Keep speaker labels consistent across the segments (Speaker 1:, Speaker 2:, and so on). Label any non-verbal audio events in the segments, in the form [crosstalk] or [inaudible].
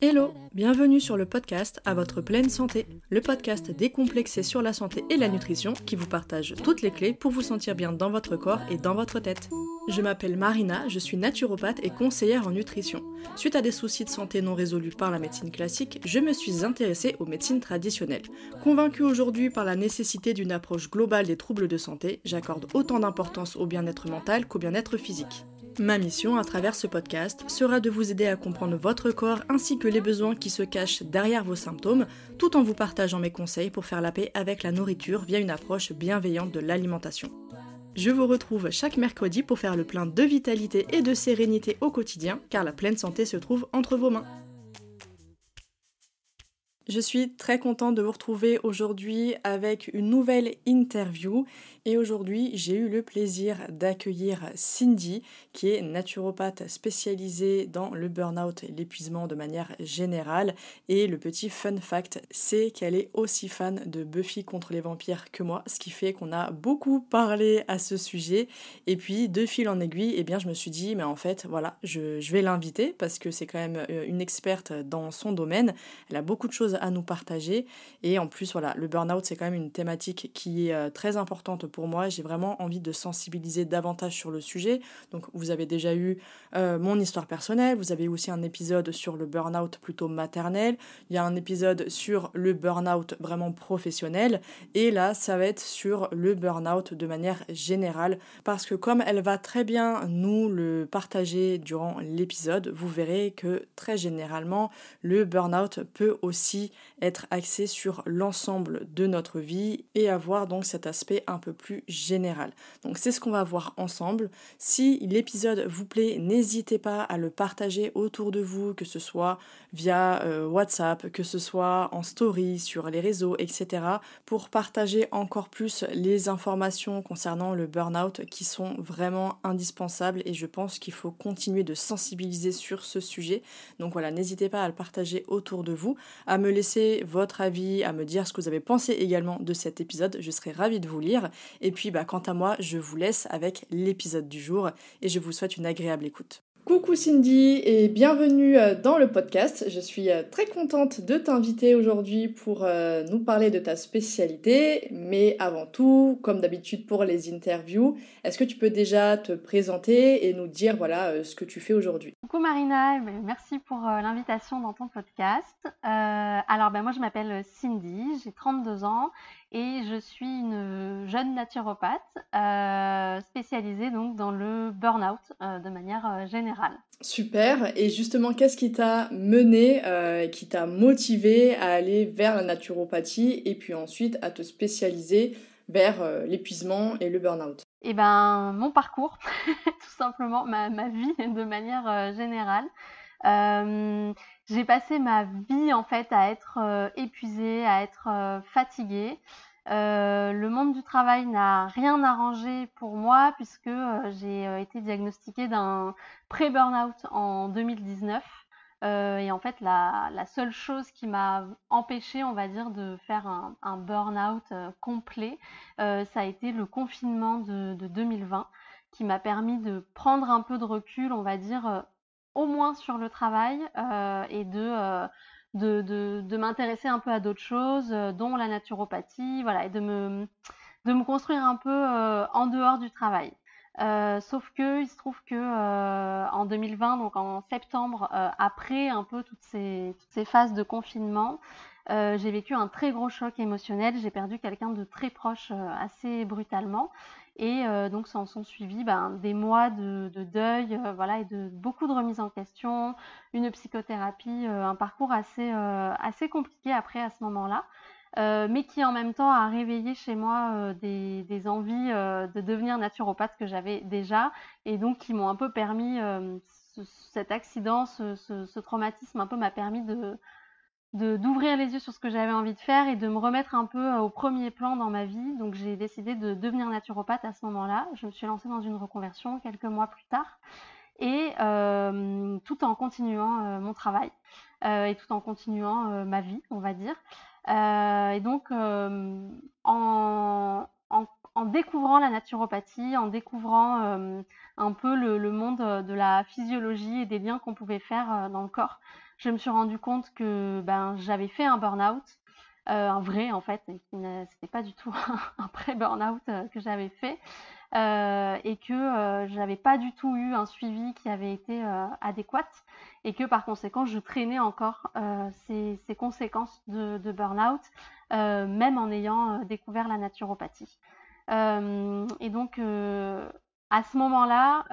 Speaker 1: Hello, bienvenue sur le podcast À votre pleine santé, le podcast décomplexé sur la santé et la nutrition qui vous partage toutes les clés pour vous sentir bien dans votre corps et dans votre tête. Je m'appelle Marina, je suis naturopathe et conseillère en nutrition. Suite à des soucis de santé non résolus par la médecine classique, je me suis intéressée aux médecines traditionnelles. Convaincue aujourd'hui par la nécessité d'une approche globale des troubles de santé, j'accorde autant d'importance au bien-être mental qu'au bien-être physique. Ma mission à travers ce podcast sera de vous aider à comprendre votre corps ainsi que les besoins qui se cachent derrière vos symptômes, tout en vous partageant mes conseils pour faire la paix avec la nourriture via une approche bienveillante de l'alimentation. Je vous retrouve chaque mercredi pour faire le plein de vitalité et de sérénité au quotidien, car la pleine santé se trouve entre vos mains. Je suis très contente de vous retrouver aujourd'hui avec une nouvelle interview et aujourd'hui j'ai eu le plaisir d'accueillir Cindy qui est naturopathe spécialisée dans le burn-out l'épuisement de manière générale. Et le petit fun fact c'est qu'elle est aussi fan de Buffy contre les vampires que moi ce qui fait qu'on a beaucoup parlé à ce sujet. Et puis de fil en aiguille eh bien je me suis dit mais en fait voilà je, je vais l'inviter parce que c'est quand même euh, une experte dans son domaine. Elle a beaucoup de choses à nous partager. Et en plus, voilà, le burn-out, c'est quand même une thématique qui est euh, très importante pour moi. J'ai vraiment envie de sensibiliser davantage sur le sujet. Donc, vous avez déjà eu euh, mon histoire personnelle, vous avez aussi un épisode sur le burn-out plutôt maternel, il y a un épisode sur le burn-out vraiment professionnel. Et là, ça va être sur le burn-out de manière générale. Parce que comme elle va très bien nous le partager durant l'épisode, vous verrez que très généralement, le burn-out peut aussi être axé sur l'ensemble de notre vie et avoir donc cet aspect un peu plus général. Donc c'est ce qu'on va voir ensemble. Si l'épisode vous plaît, n'hésitez pas à le partager autour de vous, que ce soit via euh, WhatsApp, que ce soit en story, sur les réseaux, etc. pour partager encore plus les informations concernant le burn-out qui sont vraiment indispensables et je pense qu'il faut continuer de sensibiliser sur ce sujet. Donc voilà, n'hésitez pas à le partager autour de vous, à me laisser votre avis, à me dire ce que vous avez pensé également de cet épisode. Je serai ravie de vous lire. Et puis, bah, quant à moi, je vous laisse avec l'épisode du jour et je vous souhaite une agréable écoute. Coucou Cindy et bienvenue euh, dans le podcast. Je suis euh, très contente de t'inviter aujourd'hui pour euh, nous parler de ta spécialité. Mais avant tout, comme d'habitude pour les interviews, est-ce que tu peux déjà te présenter et nous dire voilà ce que tu fais aujourd'hui?
Speaker 2: Coucou Marina, merci pour l'invitation dans ton podcast. alors ben, moi je m'appelle Cindy, j'ai 32 ans et je suis une jeune naturopathe euh, spécialisée donc dans le burn-out euh, de manière euh, générale.
Speaker 1: Super. Et justement, qu'est-ce qui t'a mené, qui t'a motivé à aller vers la naturopathie et puis ensuite à te spécialiser vers l'épuisement et le burn-out?
Speaker 2: Eh ben, mon parcours, [laughs] tout simplement, ma, ma, vie de manière générale. J'ai passé ma vie en fait à être épuisée, à être fatiguée. Euh, le monde du travail n'a rien arrangé pour moi puisque euh, j'ai euh, été diagnostiquée d'un pré-burnout en 2019. et en fait, la, seule chose qui m'a empêchée, on va dire, de faire un, un burn-out complet, ça a été le confinement de 2020 qui m'a permis de prendre un peu de recul, on va dire, au moins sur le travail et de de, m'intéresser un peu à d'autres choses, euh, dont la naturopathie, voilà, et de me, construire un peu euh, en dehors du travail. Euh, sauf que il se trouve que en 2020, donc en septembre, après un peu toutes ces phases de confinement, j'ai vécu un très gros choc émotionnel. J'ai perdu quelqu'un de très proche assez brutalement. Et euh, donc, s'en sont suivis ben, des mois de, deuil, euh, voilà, et de beaucoup de remises en question, une psychothérapie, euh, un parcours assez, assez compliqué après à ce moment-là, mais qui en même temps a réveillé chez moi des, envies de devenir naturopathe que j'avais déjà, et donc qui m'ont un peu permis, cet accident, ce, traumatisme un peu m'a permis de, d'ouvrir les yeux sur ce que j'avais envie de faire et de me remettre un peu euh, au premier plan dans ma vie. Donc j'ai décidé de devenir naturopathe à ce moment-là. Je me suis lancée dans une reconversion quelques mois plus tard et euh, tout en continuant euh, mon travail et tout en continuant ma vie, on va dire. et donc, en, en, découvrant la naturopathie, en découvrant un peu le, monde de la physiologie et des liens qu'on pouvait faire dans le corps, je me suis rendu compte que ben, j'avais fait un burn-out, un vrai en fait, et n'était pas du tout [laughs] un pré-burn-out que j'avais fait. Euh, et que euh, je n'avais pas du tout eu un suivi qui avait été euh, adéquat et que par conséquent je traînais encore ces, conséquences de, de burn-out même en ayant découvert la naturopathie. et donc à ce moment-là,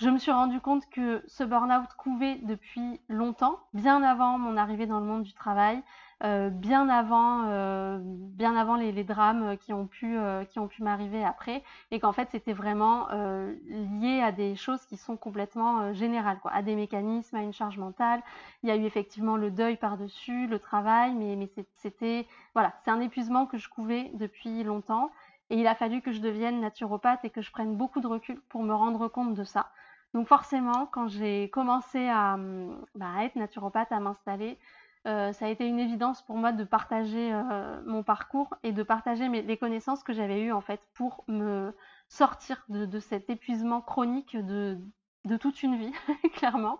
Speaker 2: je me suis rendu compte que ce burn-out couvait depuis longtemps, bien avant mon arrivée dans le monde du travail, euh, bien avant, euh, bien avant les, drames qui ont pu, euh, qui ont pu m'arriver après, et qu'en fait c'était vraiment lié à des choses qui sont complètement générales, quoi, à des mécanismes, à une charge mentale. Il y a eu effectivement le deuil par-dessus, le travail, mais, mais c'était, voilà, c'est un épuisement que je couvais depuis longtemps. Et il a fallu que je devienne naturopathe et que je prenne beaucoup de recul pour me rendre compte de ça. Donc forcément, quand j'ai commencé à, bah, à, être naturopathe, à m'installer, euh, ça a été une évidence pour moi de partager euh, mon parcours et de partager les connaissances que j'avais eues en fait pour me sortir de, cet épuisement chronique de, toute une vie, [laughs] clairement.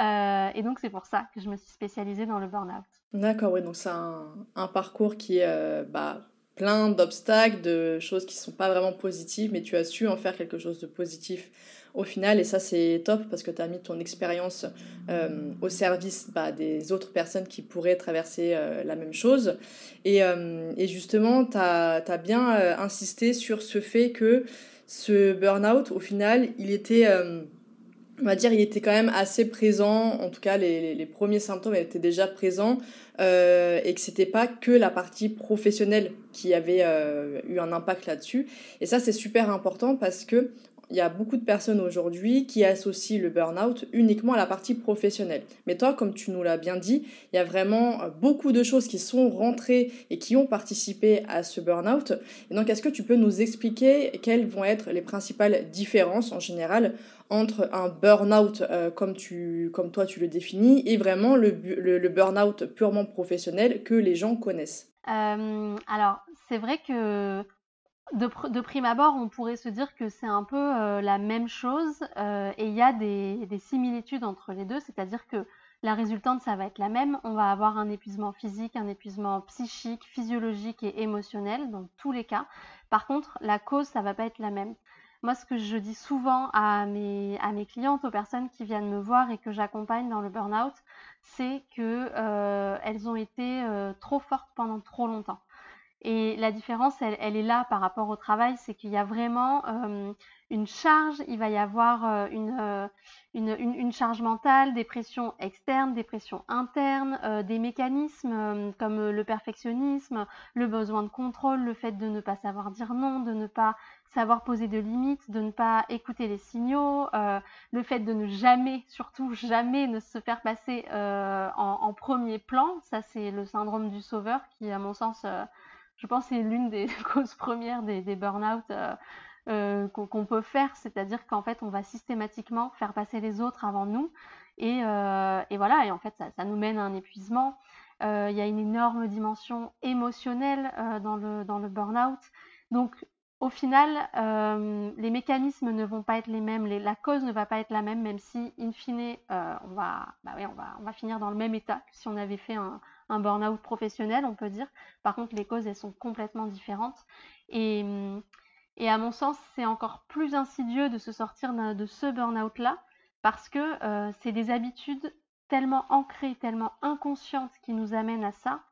Speaker 2: Euh, et donc c'est pour ça que je me suis spécialisée dans le burn-out.
Speaker 1: D'accord, oui, donc c'est un, parcours qui est bah, plein d'obstacles, de choses qui ne sont pas vraiment positives, mais tu as su en faire quelque chose de positif au final. Et ça, c'est top parce que tu as mis ton expérience euh, au service bah, des autres personnes qui pourraient traverser euh, la même chose. Et, euh, justement, tu as, bien insisté sur ce fait que ce burn-out, au final, il était on va dire, il était quand même assez présent, en tout cas les, les, premiers symptômes étaient déjà présents, et que c'était pas que la partie professionnelle qui avait eu un impact là-dessus. Et ça, c'est super important parce que il y a beaucoup de personnes aujourd'hui qui associent le burn-out uniquement à la partie professionnelle. Mais toi, comme tu nous l'as bien dit, il y a vraiment euh, beaucoup de choses qui sont rentrées et qui ont participé à ce burn-out. Et donc, est-ce que tu peux nous expliquer quelles vont être les principales différences en général entre un burn-out euh, comme, comme toi tu le définis et vraiment le, le, burn-out purement professionnel que les gens connaissent?
Speaker 2: Euh, Alors, c'est vrai que de, prime abord, on pourrait se dire que c'est un peu euh, la même chose euh, et il y a des, similitudes entre les deux, c'est-à-dire que la résultante, ça va être la même. On va avoir un épuisement physique, un épuisement psychique, physiologique et émotionnel dans tous les cas. Par contre, la cause, ça va pas être la même. Moi, ce que je dis souvent à mes, clientes, aux personnes qui viennent me voir et que j'accompagne dans le burn-out, c'est qu'elles euh, ont été trop fortes pendant trop longtemps. Et la différence, elle, est là par rapport au travail, c'est qu'il y a vraiment euh, une charge, il va y avoir euh, euh, une, une, charge mentale, des pressions externes, des pressions internes, des mécanismes comme le perfectionnisme, le besoin de contrôle, le fait de ne pas savoir dire non, de ne pas savoir poser de limites, de ne pas écouter les signaux, le fait de ne jamais, surtout jamais, ne se faire passer en, en, premier plan. Ça, c'est le syndrome du sauveur qui, à mon sens, je pense que c'est l'une des [laughs] causes premières des, burn-out euh, euh, qu'on peut faire, c'est-à-dire qu'en fait, on va systématiquement faire passer les autres avant nous. Et, euh, voilà, et en fait, ça, nous mène à un épuisement. Il y a une énorme dimension émotionnelle dans le, dans le burn-out. Donc, au final, les mécanismes ne vont pas être les mêmes, la cause ne va pas être la même, même si, in fine, on, va, bah on, va, finir dans le même état que si on avait fait un, burn-out professionnel, on peut dire. Par contre, les causes, elles sont complètement différentes. Et, et à mon sens, c'est encore plus insidieux de se sortir de ce burn-out-là, parce que euh, c'est des habitudes tellement ancrées, tellement inconscientes qui nous amènent à ça,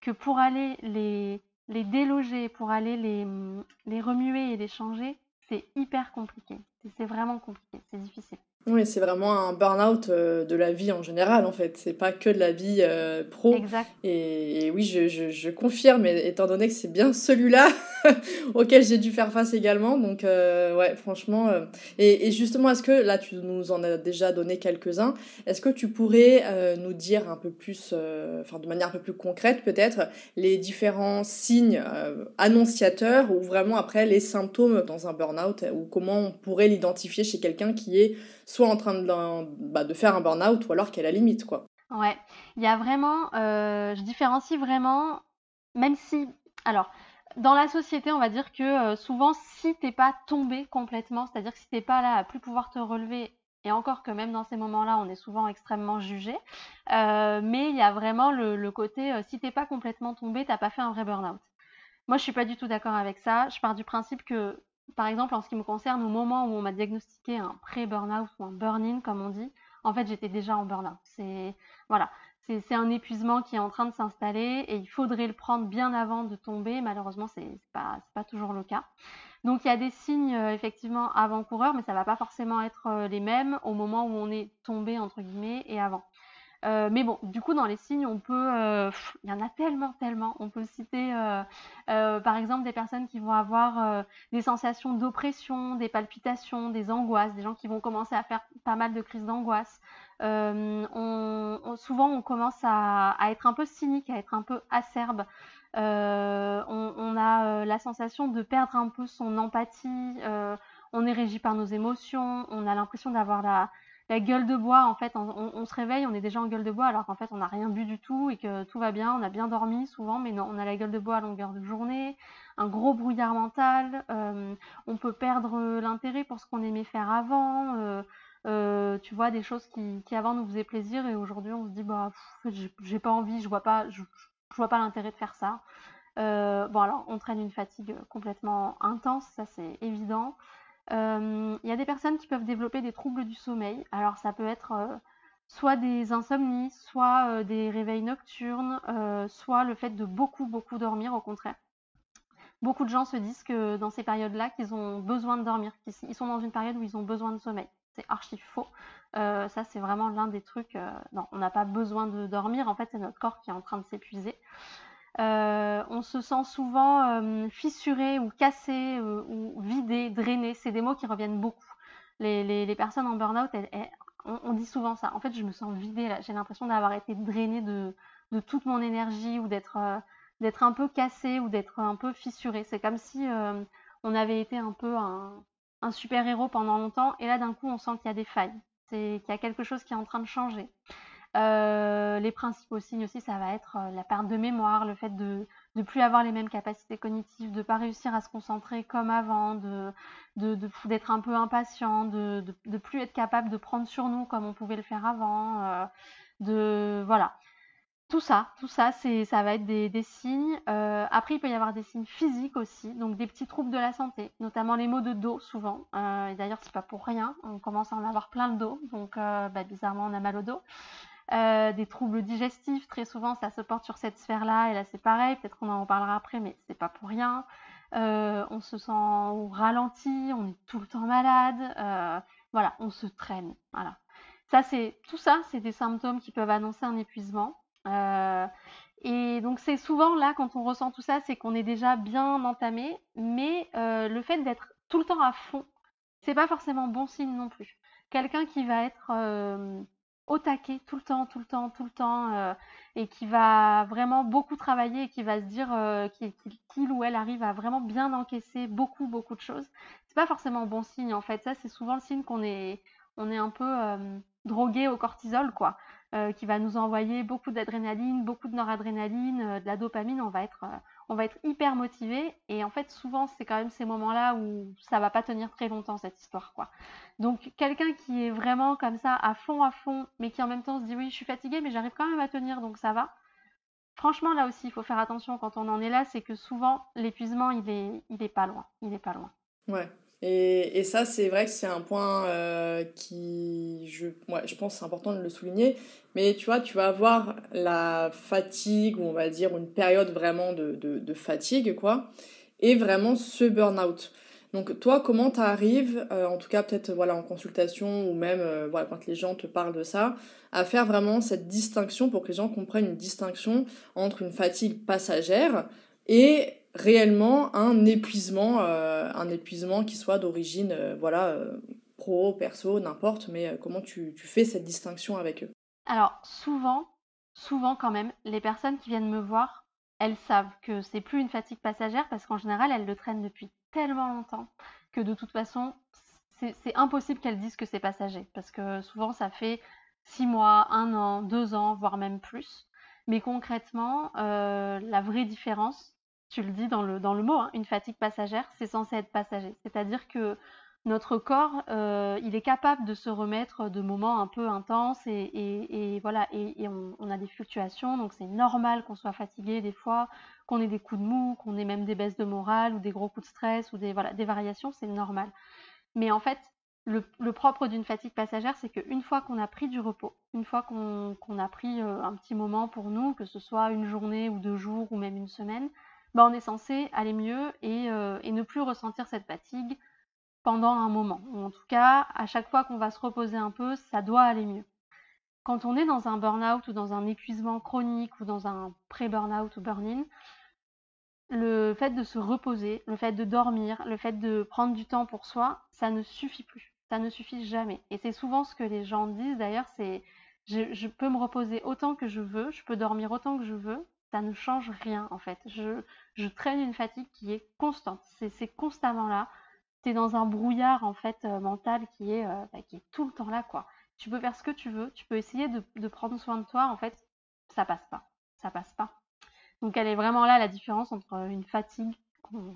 Speaker 2: que pour aller les, les déloger, pour aller les, remuer et les changer, c'est hyper compliqué. C'est vraiment compliqué, c'est difficile.
Speaker 1: Oui, c'est vraiment un burn-out euh, de la vie en général, en fait. C'est pas que de la vie euh, pro.
Speaker 2: Exact.
Speaker 1: Et, oui, je, je, je, confirme, étant donné que c'est bien celui-là [laughs] auquel j'ai dû faire face également. Donc, euh, ouais, franchement. Et, et, justement, est-ce que là, tu nous en as déjà donné quelques-uns Est-ce que tu pourrais nous dire un peu plus, enfin, de manière un peu plus concrète, peut-être, les différents signes annonciateurs ou vraiment après les symptômes dans un burn-out ou comment on pourrait l'identifier chez quelqu'un qui est soit en train de, bah, de faire un burn-out ou alors qu'elle à la limite, quoi.
Speaker 2: Ouais, il y a vraiment, euh, je différencie vraiment, même si, alors, dans la société, on va dire que euh, souvent, si t'es pas tombé complètement, c'est-à-dire que si t'es pas là à plus pouvoir te relever, et encore que même dans ces moments-là, on est souvent extrêmement jugé, euh, mais il y a vraiment le, côté, si t'es pas complètement tombé, t'as pas fait un vrai burn-out. Moi, je suis pas du tout d'accord avec ça. Je pars du principe que, par exemple, en ce qui me concerne, au moment où on m'a diagnostiqué un pré-burn-out ou un burn-in, comme on dit, en fait, j'étais déjà en burn-out. C'est voilà, un épuisement qui est en train de s'installer et il faudrait le prendre bien avant de tomber. Malheureusement, c'est pas pas toujours le cas. Donc il y a des signes euh, effectivement avant-coureurs, mais ça va pas forcément être euh, les mêmes au moment où on est tombé entre guillemets et avant. Euh, mais bon, du coup, dans les signes, on peut, euh, il y en a tellement, tellement. On peut citer, euh, par exemple, des personnes qui vont avoir des sensations d'oppression, des palpitations, des angoisses, des gens qui vont commencer à faire pas mal de crises d'angoisse. Souvent, on commence à, être un peu cynique, à être un peu acerbe. On, a la sensation de perdre un peu son empathie. on est régi par nos émotions. On a l'impression d'avoir la la gueule de bois, en fait, on, se réveille, on est déjà en gueule de bois, alors qu'en fait, on n'a rien bu du tout et que tout va bien, on a bien dormi souvent, mais on a la gueule de bois à longueur de journée, un gros brouillard mental, euh, on peut perdre l'intérêt pour ce qu'on aimait faire avant, euh, euh, tu vois, des choses qui, avant nous faisaient plaisir et aujourd'hui, on se dit, bah, j'ai pas envie, je vois pas, je, je vois pas l'intérêt de faire ça. bon, alors, on traîne une fatigue complètement intense, ça c'est évident. Euh, il y a des personnes qui peuvent développer des troubles du sommeil. Alors ça peut être euh, soit des insomnies, soit euh, des réveils nocturnes, soit le fait de beaucoup beaucoup dormir au contraire. Beaucoup de gens se disent que dans ces périodes-là, qu'ils ont besoin de dormir, qu'ils sont dans une période où ils ont besoin de sommeil. C'est archi faux. ça, c'est vraiment l'un des trucs. non, on n'a pas besoin de dormir. En fait, c'est notre corps qui est en train de s'épuiser. Euh, on se sent souvent euh, fissuré ou cassé euh, ou vidé, drainé. C'est des mots qui reviennent beaucoup. Les, personnes en burn-out, on, dit souvent ça. En fait, je me sens vidée. J'ai l'impression d'avoir été drainée de, toute mon énergie ou d'être un peu cassé ou d'être un peu fissuré. C'est comme si on avait été un peu un, un super-héros pendant longtemps et là d'un coup on sent qu'il y a des failles. Qu'il y a quelque chose qui est en train de changer. Euh, les principaux signes aussi, ça va être euh, la perte de mémoire, le fait de ne plus avoir les mêmes capacités cognitives, de ne pas réussir à se concentrer comme avant, de d'être un peu impatient, de, de, plus être capable de prendre sur nous comme on pouvait le faire avant, euh, de voilà. Tout ça, tout ça, ça va être des, des signes. après, il peut y avoir des signes physiques aussi, donc des petits troubles de la santé, notamment les maux de dos souvent. et d'ailleurs, c'est pas pour rien, on commence à en avoir plein le dos, donc bah, bizarrement, on a mal au dos. Euh, des troubles digestifs, très souvent ça se porte sur cette sphère-là, et là c'est pareil, peut-être qu'on en reparlera après, mais c'est pas pour rien. Euh, on se sent au ralenti, on est tout le temps malade, euh, voilà, on se traîne. Voilà. Ça, c'est tout ça, c'est des symptômes qui peuvent annoncer un épuisement. et donc c'est souvent là quand on ressent tout ça, c'est qu'on est déjà bien entamé, mais le fait d'être tout le temps à fond, c'est pas forcément bon signe non plus. Quelqu'un qui va être au taquet tout le temps, tout le temps, tout le temps, euh, et qui va vraiment beaucoup travailler et qui va se dire euh, qu'il ou elle arrive à vraiment bien encaisser beaucoup, beaucoup de choses. C'est pas forcément bon signe en fait. Ça, c'est souvent le signe qu'on est, un peu euh, drogué au cortisol, quoi. Qui va nous envoyer beaucoup d'adrénaline, beaucoup de noradrénaline, de la dopamine. On va être, on va être hyper motivé. Et en fait, souvent, c'est quand même ces moments-là où ça va pas tenir très longtemps cette histoire, quoi. Donc, quelqu'un qui est vraiment comme ça, à fond, à fond, mais qui en même temps se dit oui, je suis fatigué, mais j'arrive quand même à tenir, donc ça va. Franchement, là aussi, il faut faire attention quand on en est là, c'est que souvent, l'épuisement, il est, il est pas loin. Il est pas loin.
Speaker 1: Ouais, et, et, ça, c'est vrai que c'est un point euh, qui, je, ouais, je pense, c'est important de le souligner. Mais tu vois, tu vas avoir la fatigue, ou on va dire une période vraiment de, de, fatigue, quoi, et vraiment ce burn-out. Donc toi, comment tu arrives, euh, en tout cas peut-être voilà, en consultation, ou même euh, voilà, quand les gens te parlent de ça, à faire vraiment cette distinction pour que les gens comprennent une distinction entre une fatigue passagère et réellement un épuisement, euh, un épuisement qui soit d'origine, euh, voilà, euh, pro, perso, n'importe, mais comment tu, tu, fais cette distinction avec eux?
Speaker 2: Alors, souvent, souvent quand même, les personnes qui viennent me voir, elles savent que c'est plus une fatigue passagère parce qu'en général, elles le traînent depuis tellement longtemps que de toute façon, c'est impossible qu'elles disent que c'est passager parce que souvent, ça fait six mois, un an, deux ans, voire même plus. Mais concrètement, la vraie différence, tu le dis dans le, dans le mot, hein, une fatigue passagère, c'est censé être passager. C'est-à-dire que notre corps, euh, il est capable de se remettre de moments un peu intenses et, voilà, et, on, a des fluctuations, donc c'est normal qu'on soit fatigué des fois, qu'on ait des coups de mou, qu'on ait même des baisses de morale ou des gros coups de stress ou des, voilà, des variations, c'est normal. Mais en fait, le, propre d'une fatigue passagère, c'est qu'une fois qu'on a pris du repos, une fois qu'on a pris euh, un petit moment pour nous, que ce soit une journée ou deux jours ou même une semaine, ben on est censé aller mieux et, euh, et ne plus ressentir cette fatigue pendant un moment. Ou en tout cas, à chaque fois qu'on va se reposer un peu, ça doit aller mieux. Quand on est dans un burn-out ou dans un épuisement chronique ou dans un pré-burn-out ou burn-in, le fait de se reposer, le fait de dormir, le fait de prendre du temps pour soi, ça ne suffit plus. Ça ne suffit jamais. Et c'est souvent ce que les gens disent d'ailleurs, c'est je, peux me reposer autant que je veux, je peux dormir autant que je veux, ça ne change rien en fait. Je, traîne une fatigue qui est constante. C'est constamment là tu es dans un brouillard en fait euh, mental qui est, euh, bah, qui est tout le temps là quoi. Tu peux faire ce que tu veux, tu peux essayer de, prendre soin de toi, en fait, ça passe pas, ça passe pas. Donc elle est vraiment là la différence entre une fatigue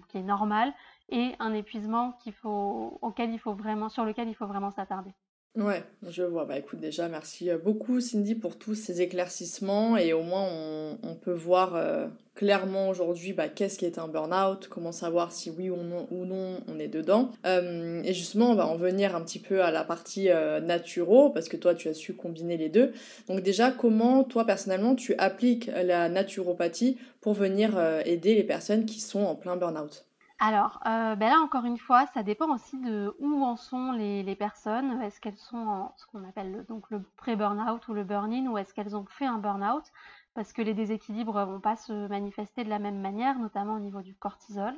Speaker 2: qui est normale et un épuisement auquel il faut vraiment, sur lequel il faut vraiment s'attarder.
Speaker 1: Ouais, je vois. Bah écoute, déjà, merci euh, beaucoup Cindy pour tous ces éclaircissements et au moins on, peut voir euh, clairement aujourd'hui bah, qu'est-ce qui est un burn-out, comment savoir si oui ou non, on est dedans. Euh, et justement, on va en venir un petit peu à la partie naturo parce que toi tu as su combiner les deux. Donc déjà, comment toi personnellement tu appliques la naturopathie pour venir aider les personnes qui sont en plein burn-out?
Speaker 2: Alors, euh, ben là, encore une fois, ça dépend aussi de où en sont les, personnes. Est-ce qu'elles sont en ce qu'on appelle le, donc le pré-burnout ou le burn-in, ou est-ce qu'elles ont fait un burn-out? Parce que les déséquilibres ne vont pas se manifester de la même manière, notamment au niveau du cortisol,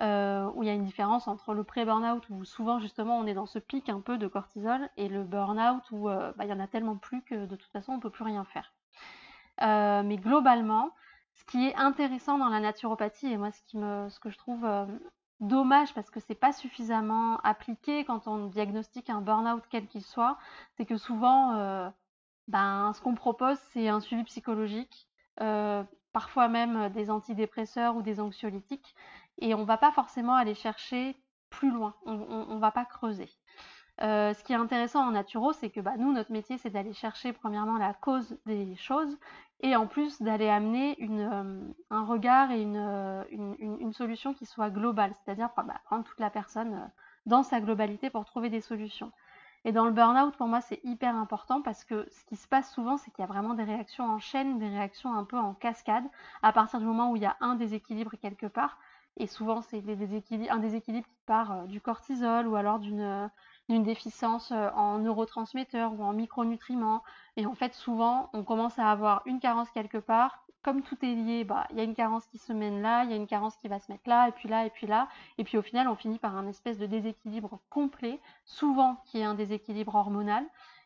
Speaker 2: euh, où il y a une différence entre le pré-burnout, où souvent justement on est dans ce pic un peu de cortisol, et le burn-out, où euh, ben, il y en a tellement plus que de toute façon on ne peut plus rien faire. mais globalement, ce qui est intéressant dans la naturopathie, et moi ce, que je trouve euh, dommage parce que c'est pas suffisamment appliqué quand on diagnostique un burn-out quel qu'il soit, c'est que souvent, euh, ben, ce qu'on propose, c'est un suivi psychologique, euh, parfois même des antidépresseurs ou des anxiolytiques, et on va pas forcément aller chercher plus loin, on, ne va pas creuser. Ce qui est intéressant en naturo, c'est que bah, nous, notre métier, c'est d'aller chercher premièrement la cause des choses et en plus d'aller amener euh, un regard et euh, une, solution qui soit globale, c'est-à-dire bah, prendre toute la personne euh, dans sa globalité pour trouver des solutions. Et dans le burn-out, pour moi, c'est hyper important parce que ce qui se passe souvent, c'est qu'il y a vraiment des réactions en chaîne, des réactions un peu en cascade, à partir du moment où il y a un déséquilibre quelque part. Et souvent, c'est un déséquilibre qui part du cortisol ou alors d'une d'une déficience euh, en neurotransmetteurs ou en micronutriments. Et en fait, souvent, on commence à avoir une carence quelque part. Comme tout est lié, bah, il y a une carence qui se mène là, il y a une carence qui va se mettre là, et puis là, et puis là. Et puis au final, on finit par un espèce de déséquilibre complet, souvent qui est un déséquilibre hormonal.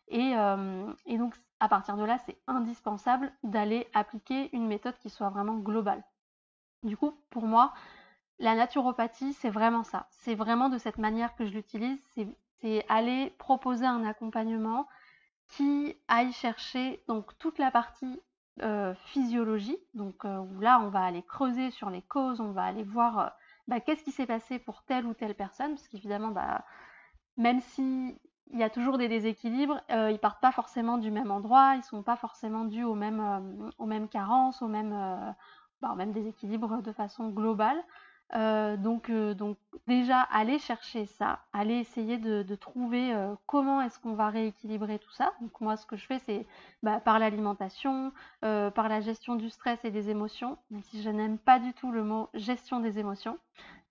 Speaker 2: Et, euh, et donc, à partir de là, c'est indispensable d'aller appliquer une méthode qui soit vraiment globale. Du coup, pour moi, la naturopathie, c'est vraiment ça. C'est vraiment de cette manière que je l'utilise. C'est c'est aller proposer un accompagnement qui aille chercher donc toute la partie euh, physiologie, donc euh, où là on va aller creuser sur les causes, on va aller voir euh, bah, qu'est-ce qui s'est passé pour telle ou telle personne, parce qu'évidemment, bah, même si il y a toujours des déséquilibres, ils partent pas forcément du même endroit, ils sont pas forcément dus aux mêmes, aux mêmes carences, bah, aux mêmes déséquilibres de façon globale. Euh, donc, euh, donc déjà, aller chercher ça, aller essayer de, trouver euh, comment est-ce qu'on va rééquilibrer tout ça. Donc moi, ce que je fais, c'est bah, par l'alimentation, par la gestion du stress et des émotions, même si je n'aime pas du tout le mot gestion des émotions.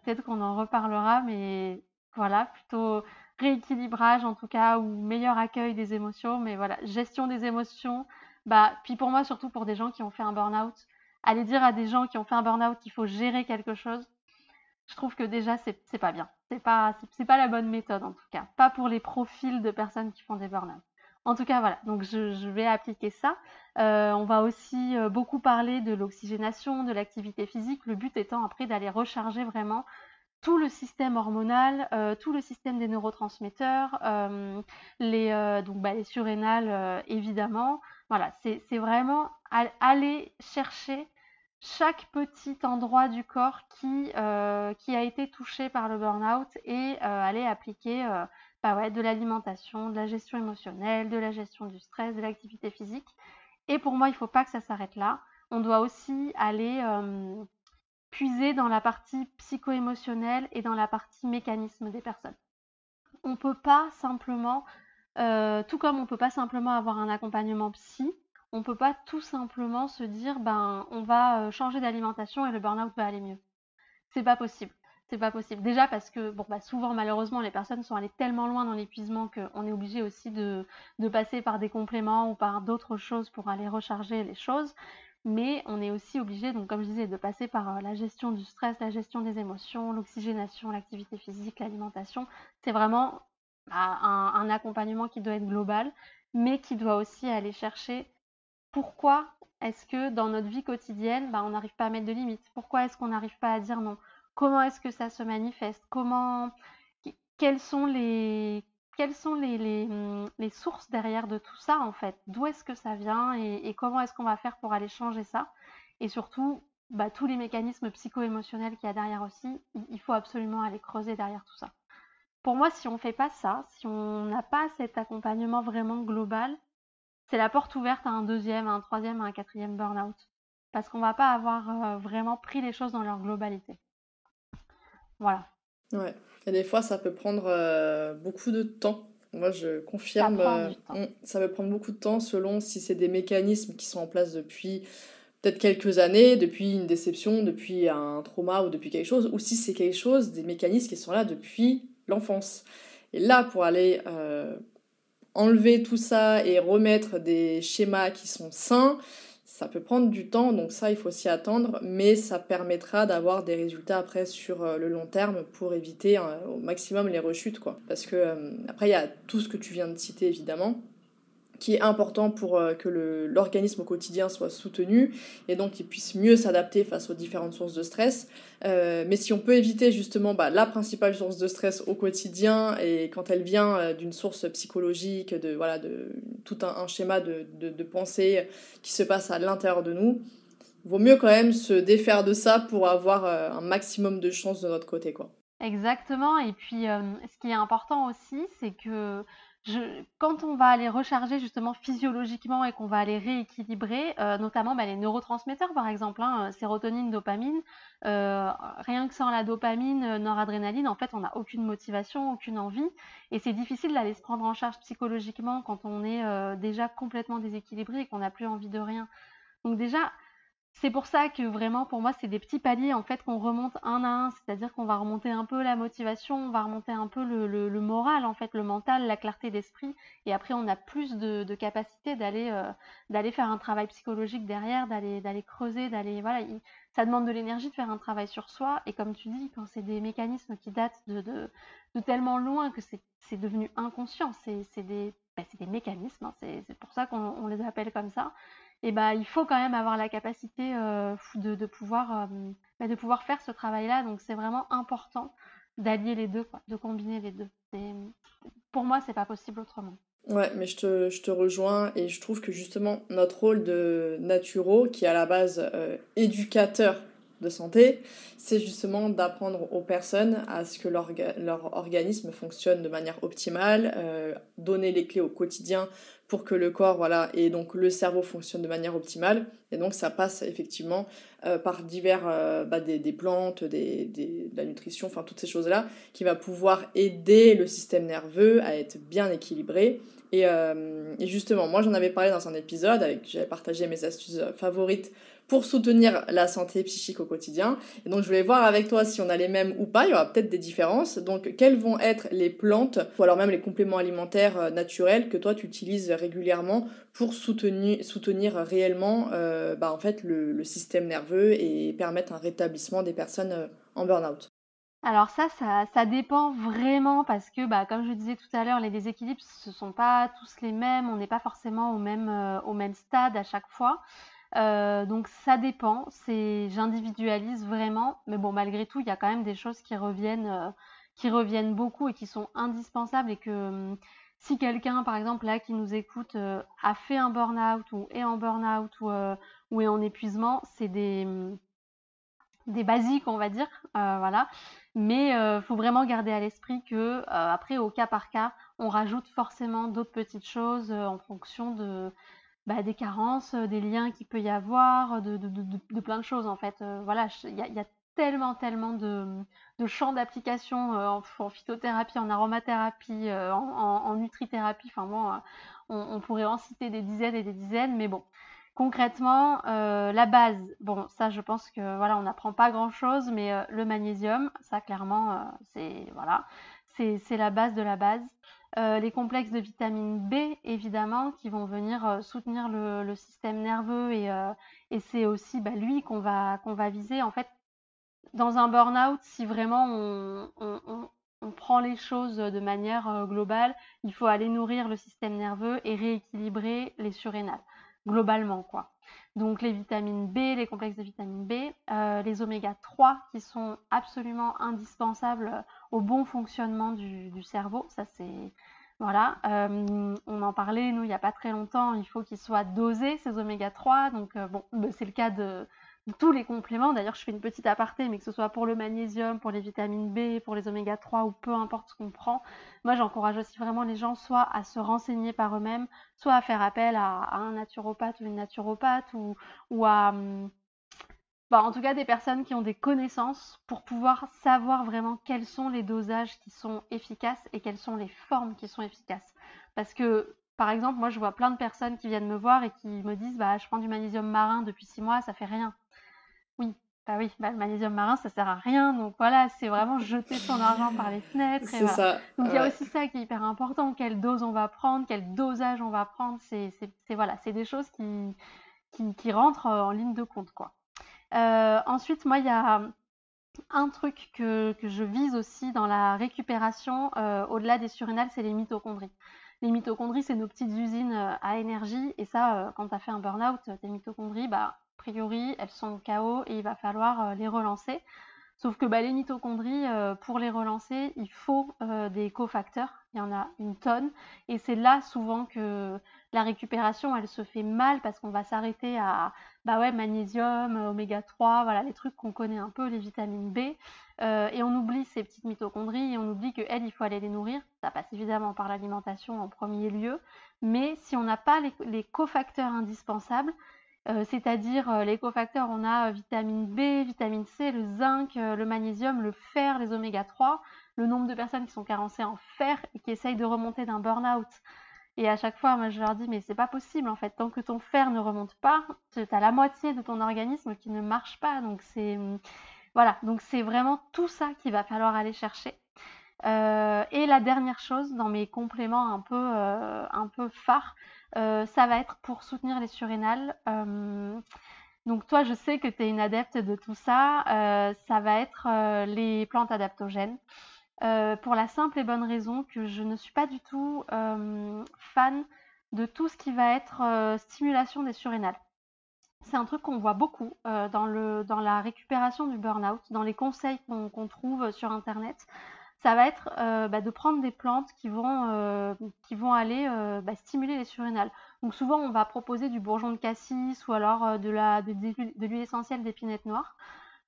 Speaker 2: Peut-être qu'on en reparlera, mais voilà, plutôt rééquilibrage en tout cas, ou meilleur accueil des émotions. Mais voilà, gestion des émotions. Bah, puis pour moi, surtout pour des gens qui ont fait un burn-out, aller dire à des gens qui ont fait un burn-out qu'il faut gérer quelque chose, je trouve que déjà c'est pas bien. C'est pas pas la bonne méthode en tout cas, pas pour les profils de personnes qui font des burn-out. En tout cas voilà, donc je, vais appliquer ça. Euh, on va aussi euh, beaucoup parler de l'oxygénation, de l'activité physique. Le but étant après d'aller recharger vraiment tout le système hormonal, euh, tout le système des neurotransmetteurs, les, donc, bah, les surrénales évidemment. Voilà, c'est vraiment aller chercher chaque petit endroit du corps qui, qui a été touché par le burn-out et aller appliquer bah ouais, de l'alimentation, de la gestion émotionnelle, de la gestion du stress, de l'activité physique. Et pour moi, il ne faut pas que ça s'arrête là. On doit aussi aller puiser dans la partie psycho-émotionnelle et dans la partie mécanisme des personnes. On ne peut pas simplement, euh, tout comme on ne peut pas simplement avoir un accompagnement psy, on ne peut pas tout simplement se dire ben on va euh, changer d'alimentation et le burn-out va aller mieux. C'est pas possible. C'est pas possible. Déjà parce que bah souvent malheureusement les personnes sont allées tellement loin dans l'épuisement qu'on est obligé aussi de, de, passer par des compléments ou par d'autres choses pour aller recharger les choses mais on est aussi obligé, donc comme je disais, de passer par euh, la gestion du stress, la gestion des émotions, l'oxygénation, l'activité physique, l'alimentation. C'est vraiment bah, un, accompagnement qui doit être global, mais qui doit aussi aller chercher pourquoi est-ce que dans notre vie quotidienne, bah, on n'arrive pas à mettre de limites? Pourquoi est-ce qu'on n'arrive pas à dire non? Comment est-ce que ça se manifeste? Quelles sont mmh, les, sources derrière de tout ça en fait? D'où est-ce que ça vient et, comment est-ce qu'on va faire pour aller changer ça? Et surtout, bah, tous les mécanismes psycho-émotionnels qu'il y a derrière aussi, il, faut absolument aller creuser derrière tout ça. Pour moi, si on ne fait pas ça, si on n'a pas cet accompagnement vraiment global, c'est la porte ouverte à un deuxième, à un troisième, à un quatrième burn-out. Parce qu'on ne va pas avoir euh, vraiment pris les choses dans leur globalité. Voilà.
Speaker 1: Ouais. Et des fois, ça peut prendre euh, beaucoup de temps. Moi, je confirme, ça, euh, ça peut prendre beaucoup de temps selon si c'est des mécanismes qui sont en place depuis peut-être quelques années, depuis une déception, depuis un trauma ou depuis quelque chose, ou si c'est quelque chose, des mécanismes qui sont là depuis l'enfance. Et là, pour aller euh, enlever tout ça et remettre des schémas qui sont sains, ça peut prendre du temps, donc ça, il faut s'y attendre, mais ça permettra d'avoir des résultats après sur euh, le long terme pour éviter euh, au maximum les rechutes, quoi. Parce que, euh, après, il y a tout ce que tu viens de citer, évidemment, qui est important pour euh, que l'organisme au quotidien soit soutenu et donc qu'il puisse mieux s'adapter face aux différentes sources de stress. Euh, mais si on peut éviter justement bah, la principale source de stress au quotidien et quand elle vient euh, d'une source psychologique, de, voilà, de tout un, schéma de, de, pensée qui se passe à l'intérieur de nous, vaut mieux quand même se défaire de ça pour avoir un maximum de chances de notre côté. Quoi.
Speaker 2: Exactement. Et puis, ce qui est important aussi, c'est que quand on va aller recharger justement physiologiquement et qu'on va aller rééquilibrer, euh, notamment bah, les neurotransmetteurs par exemple, hein, euh, sérotonine, dopamine, euh, rien que sans la dopamine, noradrénaline, en fait on n'a aucune motivation, aucune envie, et c'est difficile d'aller se prendre en charge psychologiquement quand on est déjà complètement déséquilibré et qu'on n'a plus envie de rien. Donc déjà, c'est pour ça que vraiment pour moi c'est des petits paliers en fait qu'on remonte un à un, c'est-à-dire qu'on va remonter un peu la motivation, on va remonter un peu le, moral en fait, le mental, la clarté d'esprit, et après on a plus de, capacité d'aller euh, d'aller faire un travail psychologique derrière, d'aller d'aller creuser, d'aller voilà, ça demande de l'énergie de faire un travail sur soi, et comme tu dis, quand c'est des mécanismes qui datent de, de, tellement loin que c'est devenu inconscient, c'est des, bah, des mécanismes, hein, c'est pour ça qu'on les appelle comme ça et bah, il faut quand même avoir la capacité euh, de, pouvoir, euh, bah, de pouvoir faire ce travail-là. Donc c'est vraiment important d'allier les deux, de combiner les deux. pour moi, c'est pas possible autrement.
Speaker 1: Ouais, mais je te, je te, rejoins et je trouve que justement notre rôle de naturo, qui est à la base euh, éducateur de santé, c'est justement d'apprendre aux personnes à ce que leur, leur organisme fonctionne de manière optimale, donner les clés au quotidien que le corps voilà, et donc le cerveau fonctionne de manière optimale. Et donc ça passe effectivement euh, par divers, euh, bah, des, plantes, des, de la nutrition, enfin toutes ces choses-là, qui va pouvoir aider le système nerveux à être bien équilibré. Et, euh, et justement, moi j'en avais parlé dans un épisode, avec j'avais partagé mes astuces favorites pour soutenir la santé psychique au quotidien. Et donc je voulais voir avec toi si on a les mêmes ou pas, il y aura peut-être des différences. Donc quelles vont être les plantes ou alors même les compléments alimentaires euh, naturels que toi tu utilises régulièrement pour soutenir, soutenir réellement euh, bah, en fait, le, système nerveux et permettre un rétablissement des personnes euh, en burn-out?
Speaker 2: Alors ça, ça, dépend vraiment parce que, bah, comme je disais tout à l'heure, les déséquilibres, ce ne sont pas tous les mêmes, on n'est pas forcément au même, au même stade à chaque fois. Donc ça dépend, j'individualise vraiment, mais bon malgré tout il y a quand même des choses qui reviennent, qui reviennent beaucoup et qui sont indispensables et que hum, si quelqu'un, par exemple, là, qui nous écoute, euh, a fait un burn-out ou est en burn-out ou, euh, est en épuisement, c'est des, mm, des basiques, on va dire, euh, voilà. Mais faut vraiment garder à l'esprit que, après, au cas par cas, on rajoute forcément d'autres petites choses en fonction de, bah, des carences, des liens qu'il peut y avoir, de, de, plein de choses, en fait. voilà, il y a tellement, tellement de, champs d'application euh, en, phytothérapie, en aromathérapie, euh, en, nutrithérapie. Enfin bon, euh, on, pourrait en citer des dizaines et des dizaines, mais bon. Concrètement, la base, bon, ça je pense que voilà, on n'apprend pas grand chose, mais le magnésium, ça clairement, c'est voilà, c'est la base de la base. Les complexes de vitamine B, évidemment, qui vont venir soutenir le, système nerveux et, et c'est aussi bah, lui qu'on va, viser. En fait, dans un burn-out, si vraiment on, prend les choses de manière euh, globale, il faut aller nourrir le système nerveux et rééquilibrer les surrénales, globalement quoi. Donc les vitamines B, les complexes de vitamine B, euh, les oméga 3 qui sont absolument indispensables au bon fonctionnement du, cerveau, ça c'est voilà, euh, on en parlait nous il n'y a pas très longtemps, il faut qu'ils soient dosés ces oméga 3, donc bon, bah, c'est le cas de tous les compléments. D'ailleurs, je fais une petite aparté, mais que ce soit pour le magnésium, pour les vitamines B, pour les oméga 3 ou peu importe ce qu'on prend, moi j'encourage aussi vraiment les gens soit à se renseigner par eux-mêmes, soit à faire appel à, un naturopathe ou une naturopathe ou, à... Hum, bah, en tout cas des personnes qui ont des connaissances pour pouvoir savoir vraiment quels sont les dosages qui sont efficaces et quelles sont les formes qui sont efficaces. Parce que par exemple, moi je vois plein de personnes qui viennent me voir et qui me disent bah je prends du magnésium marin depuis six mois, ça fait rien. Oui, bah oui, bah, le magnésium marin, ça sert à rien. Donc voilà, c'est vraiment jeter son argent par les fenêtres.
Speaker 1: C'est ça.
Speaker 2: Donc il y a aussi ça qui est hyper important. Quelle dose on va prendre, quel dosage on va prendre. C'est voilà, c'est des choses qui, qui, rentrent en ligne de compte. quoi. Euh, ensuite, moi, il y a un truc que, que, je vise aussi dans la récupération, euh, au-delà des surrénales, c'est les mitochondries. Les mitochondries, c'est nos petites usines euh, à énergie. Et ça, quand tu as fait un burn-out, tes mitochondries, bah, priori, elles sont KO et il va falloir euh, les relancer. Sauf que bah, les mitochondries, euh, pour les relancer, il faut euh, des cofacteurs. Il y en a une tonne. Et c'est là souvent que la récupération, elle se fait mal parce qu'on va s'arrêter à bah ouais, magnésium, oméga 3, voilà, les trucs qu'on connaît un peu, les vitamines B. et on oublie ces petites mitochondries et on oublie qu'elles, il faut aller les nourrir. Ça passe évidemment par l'alimentation en premier lieu. Mais si on n'a pas les cofacteurs indispensables, euh, c'est-à-dire euh, les cofacteurs, on a euh, vitamine B, vitamine C, le zinc, le magnésium, le fer, les oméga 3, le nombre de personnes qui sont carencées en fer et qui essayent de remonter d'un burn-out. Et à chaque fois, moi, je leur dis, mais c'est pas possible, en fait, tant que ton fer ne remonte pas, tu as la moitié de ton organisme qui ne marche pas. Donc, c'est, voilà. Donc, c'est vraiment tout ça qu'il va falloir aller chercher. et la dernière chose, dans mes compléments un peu, un peu phares, ça va être pour soutenir les surrénales. Euh, donc toi, je sais que tu es une adepte de tout ça. Euh, ça va être les plantes adaptogènes. pour la simple et bonne raison que je ne suis pas du tout fan de tout ce qui va être stimulation des surrénales. C'est un truc qu'on voit beaucoup dans la récupération du burn-out, dans les conseils qu'on trouve sur Internet ça va être euh, bah, de prendre des plantes qui vont, euh, qui vont aller euh, bah, stimuler les surrénales. Donc souvent, on va proposer du bourgeon de cassis ou alors de l'huile essentielle d'épinette noire.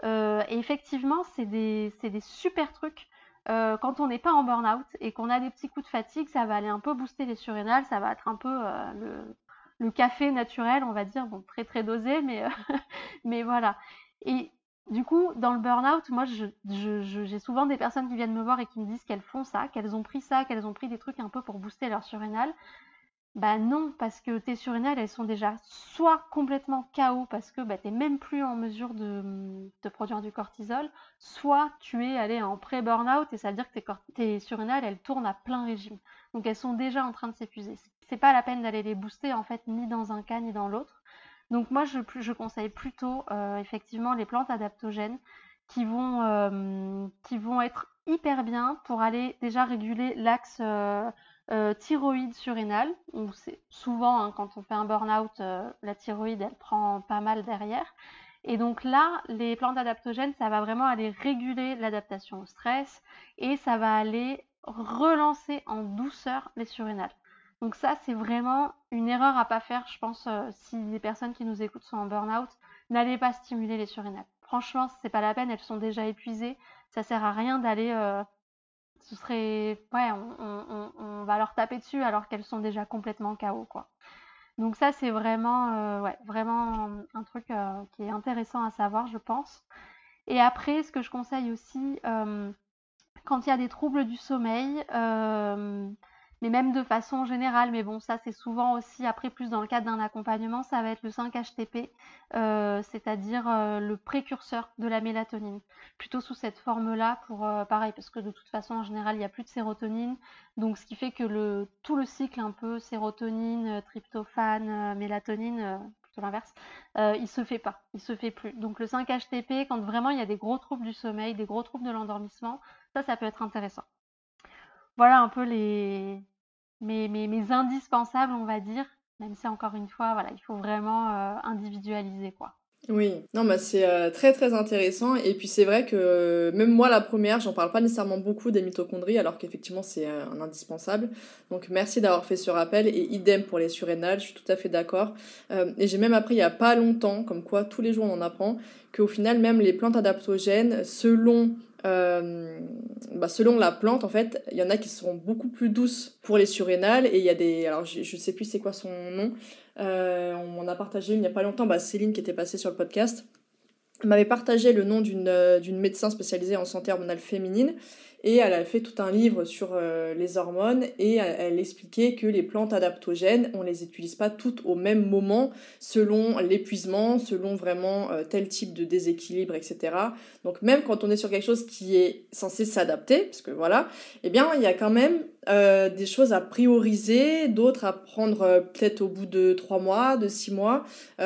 Speaker 2: et effectivement, c'est des, des, super trucs. quand on n'est pas en burn-out et qu'on a des petits coups de fatigue, ça va aller un peu booster les surrénales, ça va être un peu le, le, café naturel, on va dire, bon, très très dosé, mais, [laughs] mais voilà. Et du coup, dans le burn-out, moi, j'ai souvent des personnes qui viennent me voir et qui me disent qu'elles font ça, qu'elles ont pris ça, qu'elles ont pris des trucs un peu pour booster leur surrénal. Bah non, parce que tes surrénales, elles sont déjà soit complètement KO parce que bah, tu même plus en mesure de, produire du cortisol, soit tu es allé en pré-burnout et ça veut dire que tes, tes surrénales, elles tournent à plein régime. Donc elles sont déjà en train de s'épuiser. C'est pas la peine d'aller les booster en fait ni dans un cas ni dans l'autre. Donc moi, je, conseille plutôt euh, effectivement les plantes adaptogènes qui vont, euh, qui vont être hyper bien pour aller déjà réguler l'axe euh, thyroïde surrénale, où c'est souvent hein, quand on fait un burn-out, la thyroïde elle prend pas mal derrière. Et donc là, les plantes adaptogènes, ça va vraiment aller réguler l'adaptation au stress et ça va aller relancer en douceur les surrénales. Donc ça, c'est vraiment une erreur à pas faire, je pense, euh, si les personnes qui nous écoutent sont en burn-out, n'allez pas stimuler les surrénales. Franchement, c'est pas la peine, elles sont déjà épuisées. Ça sert à rien d'aller. Euh, ce serait. Ouais, on, va leur taper dessus alors qu'elles sont déjà complètement KO, quoi. Donc ça, c'est vraiment, euh, ouais, vraiment un truc qui est intéressant à savoir, je pense. Et après, ce que je conseille aussi, quand il y a des troubles du sommeil, mais même de façon générale. Mais bon, ça c'est souvent aussi, après plus dans le cadre d'un accompagnement, ça va être le 5-HTP, euh, c'est-à-dire euh, le précurseur de la mélatonine. Plutôt sous cette forme-là, pour euh, pareil, parce que de toute façon, en général, il n'y a plus de sérotonine. Donc ce qui fait que le, tout le cycle un peu sérotonine, tryptophane, mélatonine, plutôt l'inverse, il se fait pas, il se fait plus. Donc le 5-HTP, quand vraiment il y a des gros troubles du sommeil, des gros troubles de l'endormissement, ça, ça peut être intéressant voilà un peu les mes, indispensables, on va dire. Même si encore une fois, voilà, il faut vraiment euh, individualiser quoi.
Speaker 1: Oui, non, bah c'est euh, très très intéressant. Et puis c'est vrai que euh, même moi, la première, j'en parle pas nécessairement beaucoup des mitochondries, alors qu'effectivement c'est un indispensable. Donc merci d'avoir fait ce rappel. Et idem pour les surrénales, je suis tout à fait d'accord. et j'ai même appris il y a pas longtemps, comme quoi tous les jours on en apprend, qu'au final, même les plantes adaptogènes, selon euh, bah selon la plante, en fait, il y en a qui seront beaucoup plus douces pour les surrénales et il y a des. Alors, je, ne sais plus c'est quoi son nom. Euh, on m'en a partagé il n'y a pas longtemps, bah, Céline qui était passée sur le podcast m'avait partagé le nom d'une euh, médecin spécialisée en santé hormonale féminine et elle a fait tout un livre sur euh, les hormones et elle, expliquait que les plantes adaptogènes, on les utilise pas toutes au même moment selon l'épuisement, selon vraiment euh, tel type de déséquilibre, etc. Donc même quand on est sur quelque chose qui est censé s'adapter, parce que voilà, eh bien il y a quand même euh, des choses à prioriser, d'autres à prendre peut-être au bout de trois mois, de six mois.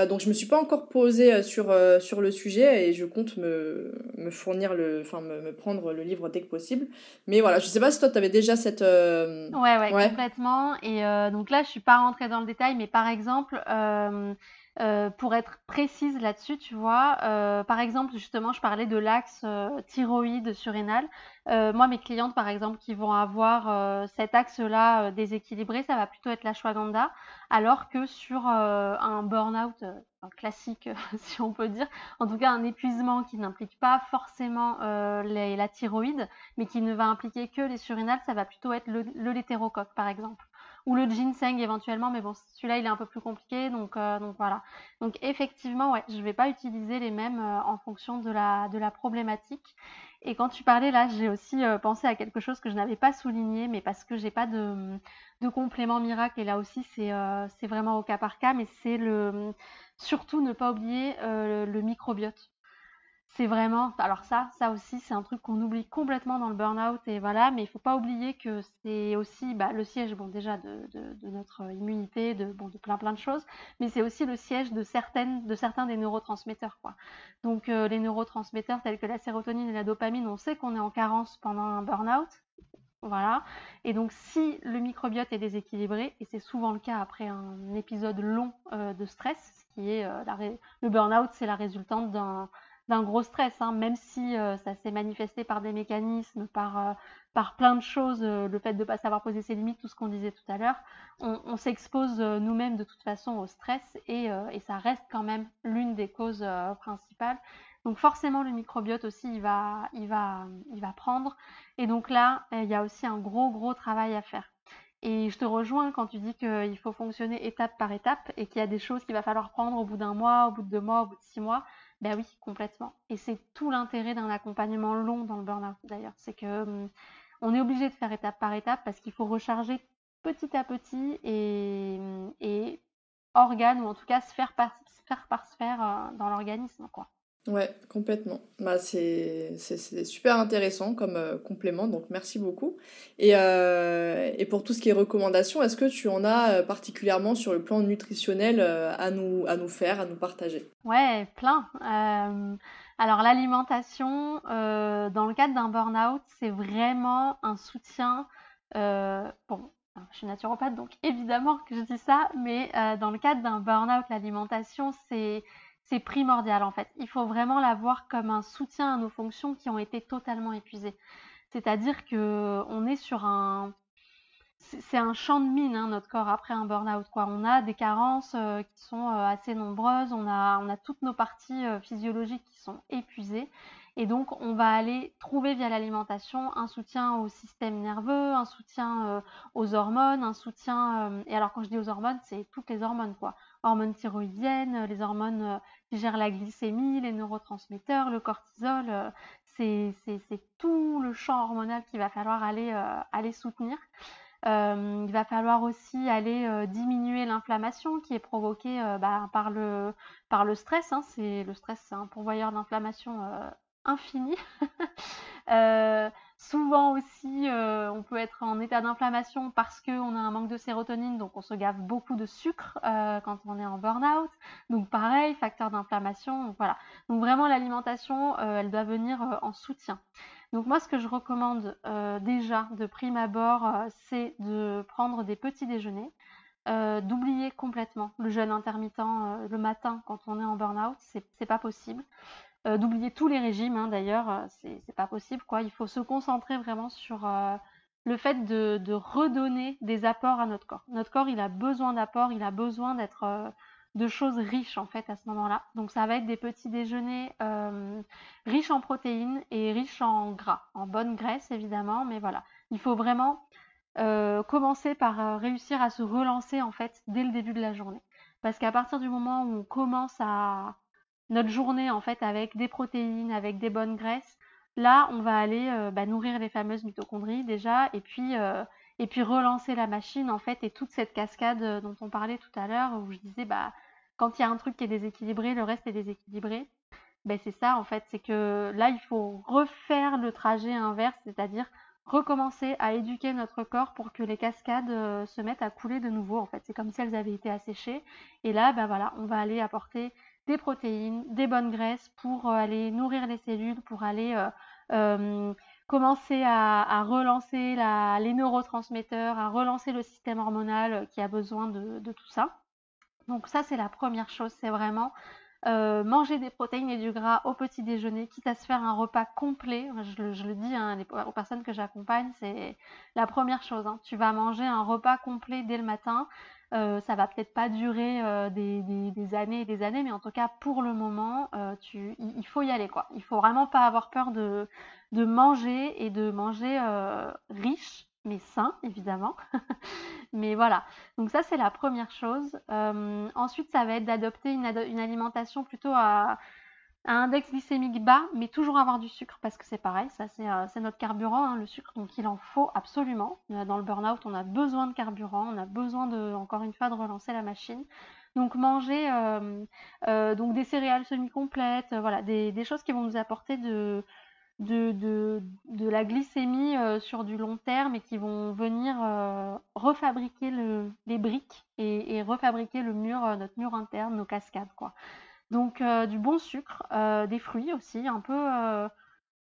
Speaker 1: donc je me suis pas encore posée sur, sur le sujet et je compte me, me fournir le, enfin me, me prendre le livre dès que possible. Mais voilà, je sais pas si toi, tu avais déjà cette... Euh,
Speaker 2: ouais, ouais, complètement. Et euh, donc là, je suis pas rentrée dans le détail, mais par exemple, euh, pour être précise là-dessus, tu vois, par exemple, justement, je parlais de l'axe thyroïde surrénal. moi, mes clientes, par exemple, qui vont avoir cet axe-là déséquilibré, ça va plutôt être l'ashwagandha, alors que sur un burn-out classique, [laughs] si on peut dire. En tout cas, un épuisement qui n'implique pas forcément euh, la thyroïde, mais qui ne va impliquer que les surrénales, ça va plutôt être le, le par exemple. Ou le ginseng éventuellement, mais bon, celui-là, il est un peu plus compliqué, donc, euh, donc voilà. Donc effectivement, ouais, je ne vais pas utiliser les mêmes euh, en fonction de la, de la problématique. Et quand tu parlais là, j'ai aussi pensé à quelque chose que je n'avais pas souligné, mais parce que j'ai pas de, de complément miracle, et là aussi, c'est vraiment au cas par cas, mais c'est le Surtout ne pas oublier euh, le microbiote. C'est vraiment, alors ça, ça aussi, c'est un truc qu'on oublie complètement dans le burn-out et voilà, mais il faut pas oublier que c'est aussi bah, le siège, bon déjà de, notre immunité, de, bon, de plein plein de choses, mais c'est aussi le siège de certaines, de certains des neurotransmetteurs quoi. Donc euh, les neurotransmetteurs tels que la sérotonine et la dopamine, on sait qu'on est en carence pendant un burn-out, voilà. Et donc, si le microbiote est déséquilibré, et c'est souvent le cas après un épisode long euh, de stress, qui est euh, le burn-out, c'est la résultante d'un gros stress, hein. même si euh, ça s'est manifesté par des mécanismes, par, euh, par plein de choses, le fait de ne pas savoir poser ses limites, tout ce qu'on disait tout à l'heure, on, s'expose nous-mêmes de toute façon au stress et, et ça reste quand même l'une des causes principales. Donc forcément le microbiote aussi il va, il va, il va prendre et donc là il y a aussi un gros gros travail à faire. Et je te rejoins quand tu dis qu'il faut fonctionner étape par étape et qu'il y a des choses qu'il va falloir prendre au bout d'un mois, au bout de deux mois, au bout de six mois. Ben oui, complètement. Et c'est tout l'intérêt d'un accompagnement long dans le burn-out d'ailleurs. C'est que hum, on est obligé de faire étape par étape parce qu'il faut recharger petit à petit et, hum, et organe ou en tout cas sphère par sphère, par sphère euh, dans l'organisme. quoi.
Speaker 1: Ouais, complètement. Bah, c'est super intéressant comme euh, complément, donc merci beaucoup. Et, euh, et, pour tout ce qui est recommandations, est-ce que tu en as euh, particulièrement sur le plan nutritionnel à, nous, à nous faire, à nous partager?
Speaker 2: Ouais, plein. alors l'alimentation, dans le cadre d'un burn-out, c'est vraiment un soutien. bon, je suis naturopathe, donc évidemment que je dis ça, mais dans le cadre d'un burn-out, l'alimentation, c'est c'est primordial en fait. Il faut vraiment la voir comme un soutien à nos fonctions qui ont été totalement épuisées. C'est-à-dire que on est sur un c'est un champ de mine hein, notre corps après un burn-out. On a des carences euh, qui sont euh, assez nombreuses, on a on a toutes nos parties euh, physiologiques qui sont épuisées et donc, on va aller trouver via l'alimentation un soutien au système nerveux, un soutien aux hormones, un soutien. et alors, quand je dis aux hormones, c'est toutes les hormones, quoi. Hormones thyroïdiennes, les hormones qui gèrent la glycémie, les neurotransmetteurs, le cortisol. c'est tout le champ hormonal qu'il va falloir aller, aller soutenir. il va falloir aussi aller diminuer l'inflammation qui est provoquée bah, par, le, par le stress. Hein. le stress, c'est un pourvoyeur d'inflammation infini. [laughs] Euh, souvent aussi, euh, on peut être en état d'inflammation parce qu'on a un manque de sérotonine, donc on se gave beaucoup de sucre euh, quand on est en burn-out. Donc pareil, facteur d'inflammation. voilà. Donc vraiment, l'alimentation, elle doit venir en soutien. Donc moi, ce que je recommande déjà de prime abord, c'est de prendre des petits déjeuners. d'oublier complètement le jeûne intermittent le matin quand on est en burn-out, c'est pas possible. Euh, d'oublier tous les régimes hein, d'ailleurs, euh, c'est pas possible quoi. Il faut se concentrer vraiment sur euh, le fait de, redonner des apports à notre corps. Notre corps, il a besoin d'apports, il a besoin d'être de choses riches en fait à ce moment-là. Donc ça va être des petits déjeuners riches en protéines et riches en gras, en bonne graisse évidemment, mais voilà. Il faut vraiment commencer par réussir à se relancer en fait dès le début de la journée. Parce qu'à partir du moment où on commence à, notre journée en fait avec des protéines, avec des bonnes graisses, là on va aller euh, bah, nourrir les fameuses mitochondries déjà et puis euh, et puis relancer la machine en fait et toute cette cascade euh, dont on parlait tout à l'heure où je disais bah quand il y a un truc qui est déséquilibré, le reste est déséquilibré. Ben c'est ça en fait, c'est que là il faut refaire le trajet inverse, c'est-à-dire recommencer à éduquer notre corps pour que les cascades se mettent à couler de nouveau en fait. C'est comme si elles avaient été asséchées et là ben voilà, on va aller apporter des protéines, des bonnes graisses pour euh, aller nourrir les cellules, pour aller euh, euh, commencer à, relancer les neurotransmetteurs, à relancer le système hormonal qui a besoin de, tout ça. Donc ça, c'est la première chose, c'est vraiment manger des protéines et du gras au petit déjeuner, quitte à se faire un repas complet. Je, le dis hein, aux personnes que j'accompagne, c'est la première chose. Hein. Tu vas manger un repas complet dès le matin. Euh, ça va peut-être pas durer euh, des, années et des années, mais en tout cas pour le moment, euh, il faut y aller quoi. Il faut vraiment pas avoir peur de, manger et de manger riche, mais sain évidemment. [laughs] mais voilà. Donc ça c'est la première chose. ensuite, ça va être d'adopter une, alimentation plutôt à un index glycémique bas, mais toujours avoir du sucre parce que c'est pareil, ça c'est euh, notre carburant, hein, le sucre, donc il en faut absolument. Euh, dans le burn-out, on a besoin de carburant, on a besoin encore une fois, de relancer la machine. Donc manger euh, des céréales semi-complètes, voilà, des, choses qui vont nous apporter de, de, la glycémie sur du long terme et qui vont venir refabriquer les briques et, et, refabriquer le mur, notre mur interne, nos cascades, quoi. Donc euh, du bon sucre, euh, des fruits aussi, un peu, euh,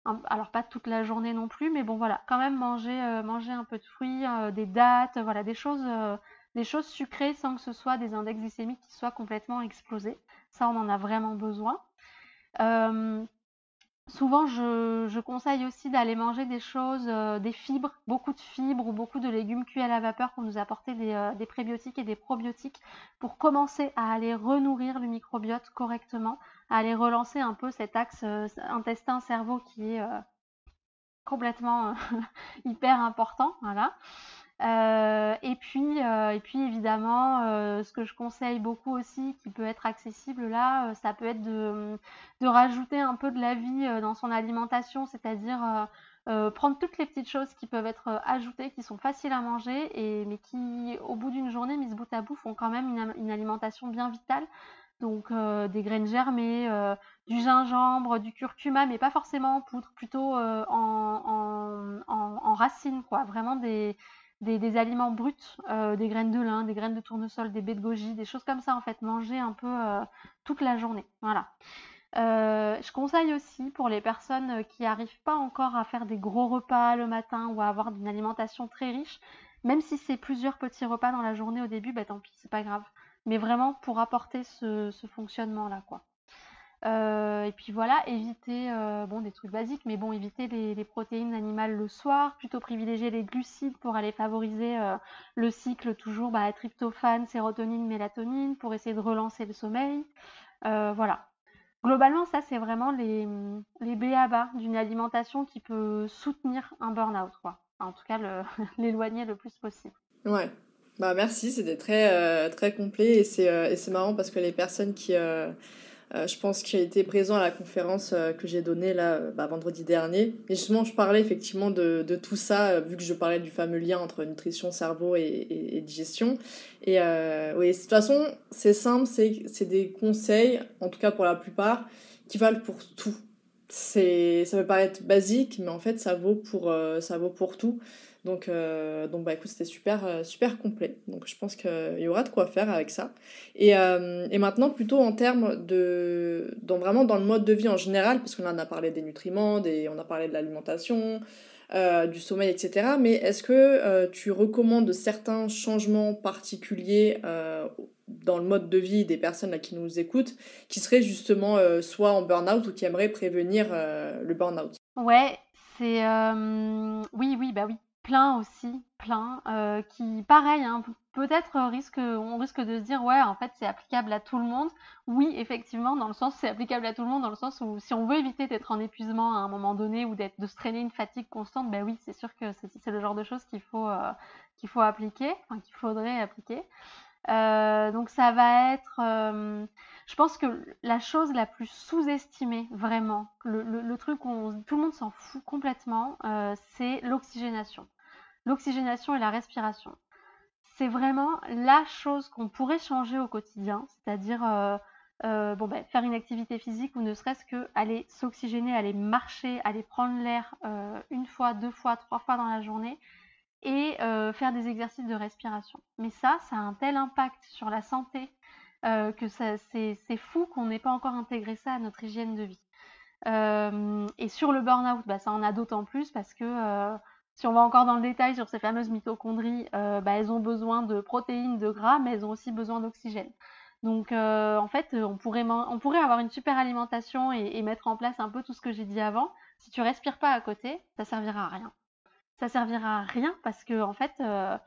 Speaker 2: alors pas toute la journée non plus, mais bon voilà, quand même manger, un peu de fruits, des dattes, voilà, des choses, des choses sucrées sans que ce soit des index glycémiques qui soient complètement explosés. Ça, on en a vraiment besoin. Souvent, je, conseille aussi d'aller manger des choses, euh, des fibres, beaucoup de fibres ou beaucoup de légumes cuits à la vapeur pour nous apporter des, euh, prébiotiques et des probiotiques pour commencer à aller renourrir le microbiote correctement, à aller relancer un peu cet axe euh, intestin-cerveau qui est complètement [laughs] hyper important. Voilà. Euh, et, puis, euh, et puis évidemment, euh, ce que je conseille beaucoup aussi, qui peut être accessible là, ça peut être de, rajouter un peu de la vie dans son alimentation, c'est-à-dire prendre toutes les petites choses qui peuvent être ajoutées, qui sont faciles à manger, et, mais qui, au bout d'une journée, mise bout à bout, font quand même une, une alimentation bien vitale. Donc des graines germées, du gingembre, du curcuma, mais pas forcément en poudre, plutôt en, en, en, en racines, quoi. Vraiment des, des, aliments bruts, euh, des graines de lin, des graines de tournesol, des baies de goji, des choses comme ça en fait, manger un peu euh, toute la journée. Voilà. Euh, je conseille aussi pour les personnes qui n'arrivent pas encore à faire des gros repas le matin ou à avoir une alimentation très riche, Même si c'est plusieurs petits repas dans la journée au début, bah tant pis, c'est pas grave. Mais vraiment pour apporter ce, fonctionnement-là, quoi. Euh, et puis voilà, éviter euh, bon des trucs basiques, mais bon, éviter les, protéines animales le soir, plutôt privilégier les glucides pour aller favoriser euh, le cycle toujours bah, tryptophane, sérotonine, mélatonine pour essayer de relancer le sommeil. voilà, Globalement, ça, c'est vraiment les, les bas d'une alimentation qui peut soutenir un burn-out, quoi. en tout cas, [laughs] l'éloigner le, plus possible.
Speaker 1: Ouais. Bah merci, c'était très, euh, très complet et euh, c'est marrant parce que les personnes qui, euh, euh, je pense qu'il a été présent à la conférence euh, que j'ai donnée là euh, bah, vendredi dernier. Et justement, je parlais effectivement de, tout ça, vu que je parlais du fameux lien entre nutrition, cerveau et, et, digestion. Et oui, de toute façon, c'est simple, c'est des conseils, en tout cas pour la plupart, qui valent pour tout. Ça peut paraître basique, mais en fait, ça vaut pour, ça vaut pour tout. Donc, euh, donc bah écoute, c'était super, euh, super complet. Donc je pense qu'il y aura de quoi faire avec ça. Et, euh, et maintenant, plutôt en termes de. Dans, vraiment dans le mode de vie en général, parce qu'on a parlé des nutriments, on a parlé de l'alimentation, du sommeil, etc. Mais est-ce que tu recommandes certains changements particuliers dans le mode de vie des personnes là, qui nous écoutent, qui seraient justement soit en burn-out ou qui aimeraient prévenir le burn-out?
Speaker 2: Ouais, c'est. Oui, oui, bah oui plein aussi, plein, euh, qui, pareil, hein, peut-être risque, on risque de se dire, ouais, en fait, c'est applicable à tout le monde. Oui, effectivement, dans le sens, c'est applicable à tout le monde, dans le sens où si on veut éviter d'être en épuisement à un moment donné ou d'être, de se traîner une fatigue constante, ben oui, c'est sûr que c'est, le genre de choses qu'il faut, euh, qu'il faut appliquer, enfin, qu'il faudrait appliquer. Euh, donc ça va être, je pense que la chose la plus sous-estimée, vraiment, le, truc où tout le monde s'en fout complètement, c'est l'oxygénation l'oxygénation et la respiration. C'est vraiment la chose qu'on pourrait changer au quotidien, c'est-à-dire euh, euh, bon, ben, faire une activité physique ou ne serait-ce que aller s'oxygéner, aller marcher, aller prendre l'air euh, une fois, deux fois, trois fois dans la journée et faire des exercices de respiration. Mais ça, ça a un tel impact sur la santé que c'est fou qu'on n'ait pas encore intégré ça à notre hygiène de vie. et sur le burn-out, bah, ça en a d'autant plus parce que si on va encore dans le détail sur ces fameuses mitochondries, euh, bah, elles ont besoin de protéines, de gras, mais elles ont aussi besoin d'oxygène. Donc euh, en fait, on pourrait, avoir une super alimentation et, mettre en place un peu tout ce que j'ai dit avant. Si tu respires pas à côté, ça servira à rien. Ça servira à rien parce que en fait, euh,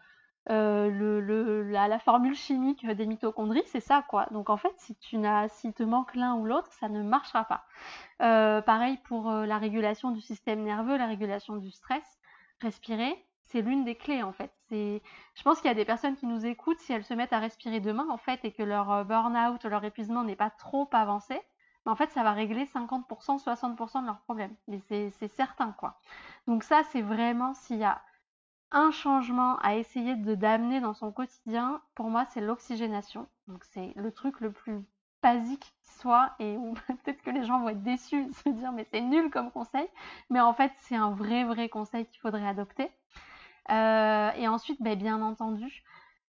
Speaker 2: la, formule chimique des mitochondries, c'est ça quoi. Donc en fait, si tu n'as, s'il te manque l'un ou l'autre, ça ne marchera pas. pareil pour la régulation du système nerveux, la régulation du stress respirer, c'est l'une des clés en fait. C'est, je pense qu'il y a des personnes qui nous écoutent si elles se mettent à respirer demain en fait et que leur euh, burn-out, leur épuisement n'est pas trop avancé, en fait ça va régler 50%, 60% de leurs problèmes. Mais c'est certain quoi. Donc ça c'est vraiment s'il y a un changement à essayer de d'amener dans son quotidien, pour moi c'est l'oxygénation. Donc c'est le truc le plus basique soit et [laughs] peut-être que les gens vont être déçus se dire mais c'est nul comme conseil, mais en fait c'est un vrai vrai conseil qu'il faudrait adopter. Euh, et ensuite, ben, bien entendu,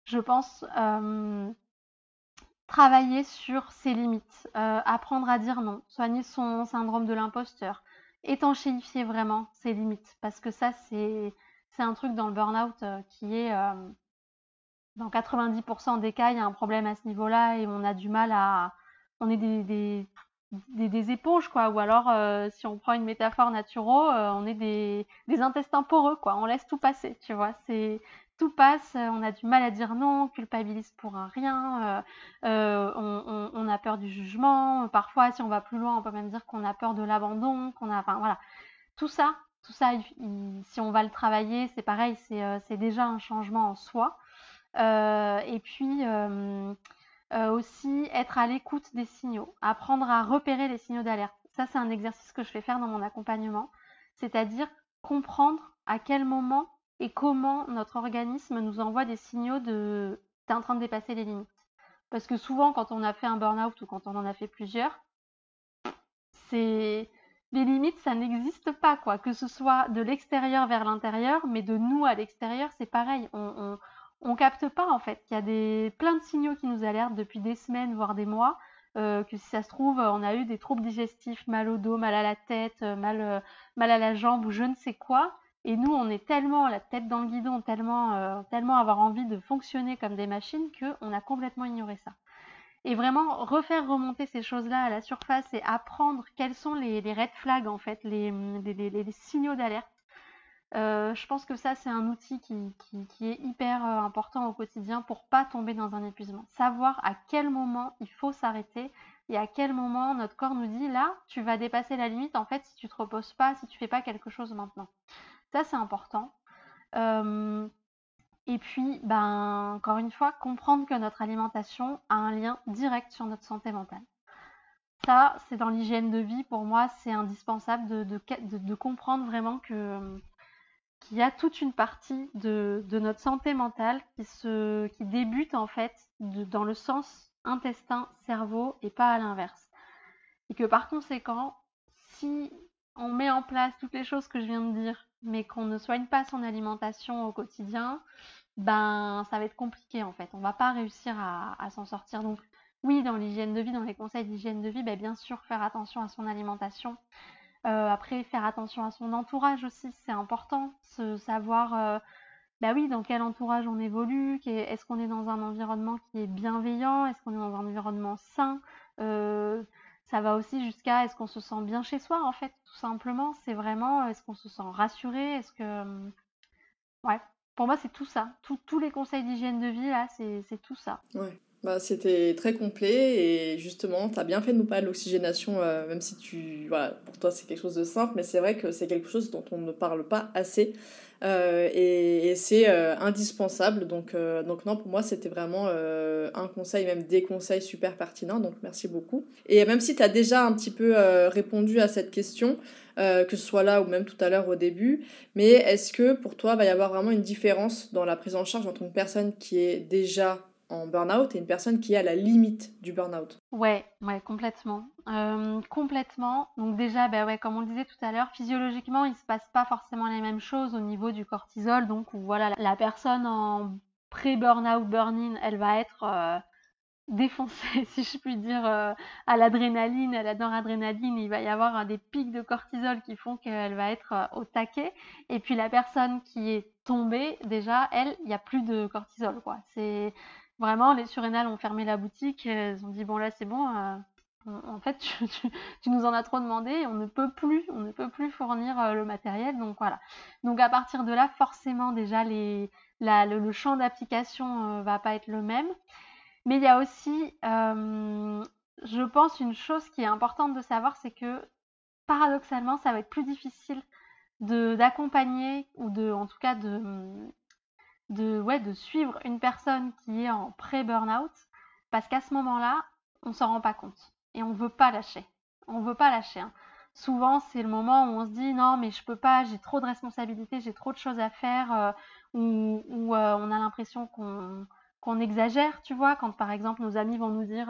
Speaker 2: je pense euh, travailler sur ses limites, euh, apprendre à dire non, soigner son syndrome de l'imposteur, étanchéifier vraiment ses limites, parce que ça c'est c'est un truc dans le burn-out qui est dans 90% des cas, il y a un problème à ce niveau-là et on a du mal à. On est des, des, éponges, quoi. Ou alors, euh, si on prend une métaphore naturelle, euh, on est des, des intestins poreux, quoi. On laisse tout passer, tu vois. C'est tout passe, on a du mal à dire non, on culpabilise pour un rien, euh, on, on, a peur du jugement. Parfois, si on va plus loin, on peut même dire qu'on a peur de l'abandon, qu'on a. Enfin, voilà. Tout ça, tout ça, si on va le travailler, c'est pareil, c'est déjà un changement en soi. Euh, et puis euh, euh, aussi être à l'écoute des signaux, apprendre à repérer les signaux d'alerte. Ça, c'est un exercice que je fais faire dans mon accompagnement, c'est-à-dire comprendre à quel moment et comment notre organisme nous envoie des signaux de t'es en train de dépasser les limites. Parce que souvent, quand on a fait un burn-out ou quand on en a fait plusieurs, c'est les limites, ça n'existe pas, quoi. Que ce soit de l'extérieur vers l'intérieur, mais de nous à l'extérieur, c'est pareil. Capte pas en fait qu'il y a des plein de signaux qui nous alertent depuis des semaines voire des mois euh, que si ça se trouve on a eu des troubles digestifs mal au dos mal à la tête euh, mal euh, mal à la jambe ou je ne sais quoi Et nous, on est tellement la tête dans le guidon, tellement, tellement avoir envie de fonctionner comme des machines qu'on a complètement ignoré ça. Et vraiment refaire remonter ces choses-là à la surface et apprendre quels sont les, red flags, en fait, les, signaux d'alerte. Euh, je pense que ça, c'est un outil qui, est hyper euh, important au quotidien pour pas tomber dans un épuisement. Savoir à quel moment il faut s'arrêter et à quel moment notre corps nous dit là, tu vas dépasser la limite en fait si tu te reposes pas, si tu fais pas quelque chose maintenant. Ça, c'est important. et puis, ben, encore une fois, comprendre que notre alimentation a un lien direct sur notre santé mentale. Ça, c'est dans l'hygiène de vie, pour moi, c'est indispensable de, comprendre vraiment que qu'il y a toute une partie de, notre santé mentale qui, se, qui débute en fait dans le sens intestin, cerveau et pas à l'inverse. Et que par conséquent, si on met en place toutes les choses que je viens de dire mais qu'on ne soigne pas son alimentation au quotidien, ben ça va être compliqué en fait. On va pas réussir à, s'en sortir. Donc oui, dans l'hygiène de vie, dans les conseils d'hygiène de vie, ben, bien sûr faire attention à son alimentation. Euh, après, faire attention à son entourage aussi, c'est important. Savoir, euh, bah oui, dans quel entourage on évolue, est-ce qu'on est dans un environnement qui est bienveillant, est-ce qu'on est dans un environnement sain. Euh, ça va aussi jusqu'à est-ce qu'on se sent bien chez soi, en fait, tout simplement. C'est vraiment, est-ce qu'on se sent rassuré Est-ce que. Ouais, pour moi, c'est tout ça. tous les conseils d'hygiène de vie, là, c'est tout ça.
Speaker 1: Ouais. Bah, c'était très complet et justement, tu as bien fait de nous parler de l'oxygénation, euh, même si tu, voilà, pour toi c'est quelque chose de simple, mais c'est vrai que c'est quelque chose dont on ne parle pas assez euh, et, c'est euh, indispensable. Donc, donc non, pour moi c'était vraiment un conseil, même des conseils super pertinents, donc merci beaucoup. Et même si tu as déjà un petit peu répondu à cette question, que ce soit là ou même tout à l'heure au début, mais est-ce que pour toi il va y avoir vraiment une différence dans la prise en charge entre une personne qui est déjà en burn-out et une personne qui est à la limite du burn-out.
Speaker 2: Ouais, ouais, complètement. Euh, complètement. Donc déjà, bah ouais, comme on le disait tout à l'heure, physiologiquement, il se passe pas forcément les mêmes choses au niveau du cortisol. Donc voilà, la personne en pré-burn-out, burn-in, elle va être euh, défoncée, [laughs] si je puis dire, euh, à l'adrénaline, à la noradrénaline. Il va y avoir des pics de cortisol qui font qu'elle va être au taquet. Et puis la personne qui est tombée, déjà, elle, il n'y a plus de cortisol, quoi. C'est Vraiment, les surrénales ont fermé la boutique. Elles ont dit bon là c'est bon. Euh, en fait, [laughs] tu, nous en as trop demandé. On ne peut plus, on ne peut plus fournir euh, le matériel. Donc voilà. Donc à partir de là, forcément déjà les, le, champ d'application euh, va pas être le même. Mais il y a aussi, je pense, une chose qui est importante de savoir, c'est que paradoxalement, ça va être plus difficile d'accompagner ou de, en tout cas, de, de, ouais, de suivre une personne qui est en pré-burnout parce qu'à ce moment-là, on s'en rend pas compte et on veut pas lâcher. On veut pas lâcher. Hein. Souvent, c'est le moment où on se dit non, mais je peux pas, j'ai trop de responsabilités, j'ai trop de choses à faire, euh, ou, euh, on a l'impression qu'on exagère, tu vois, quand par exemple nos amis vont nous dire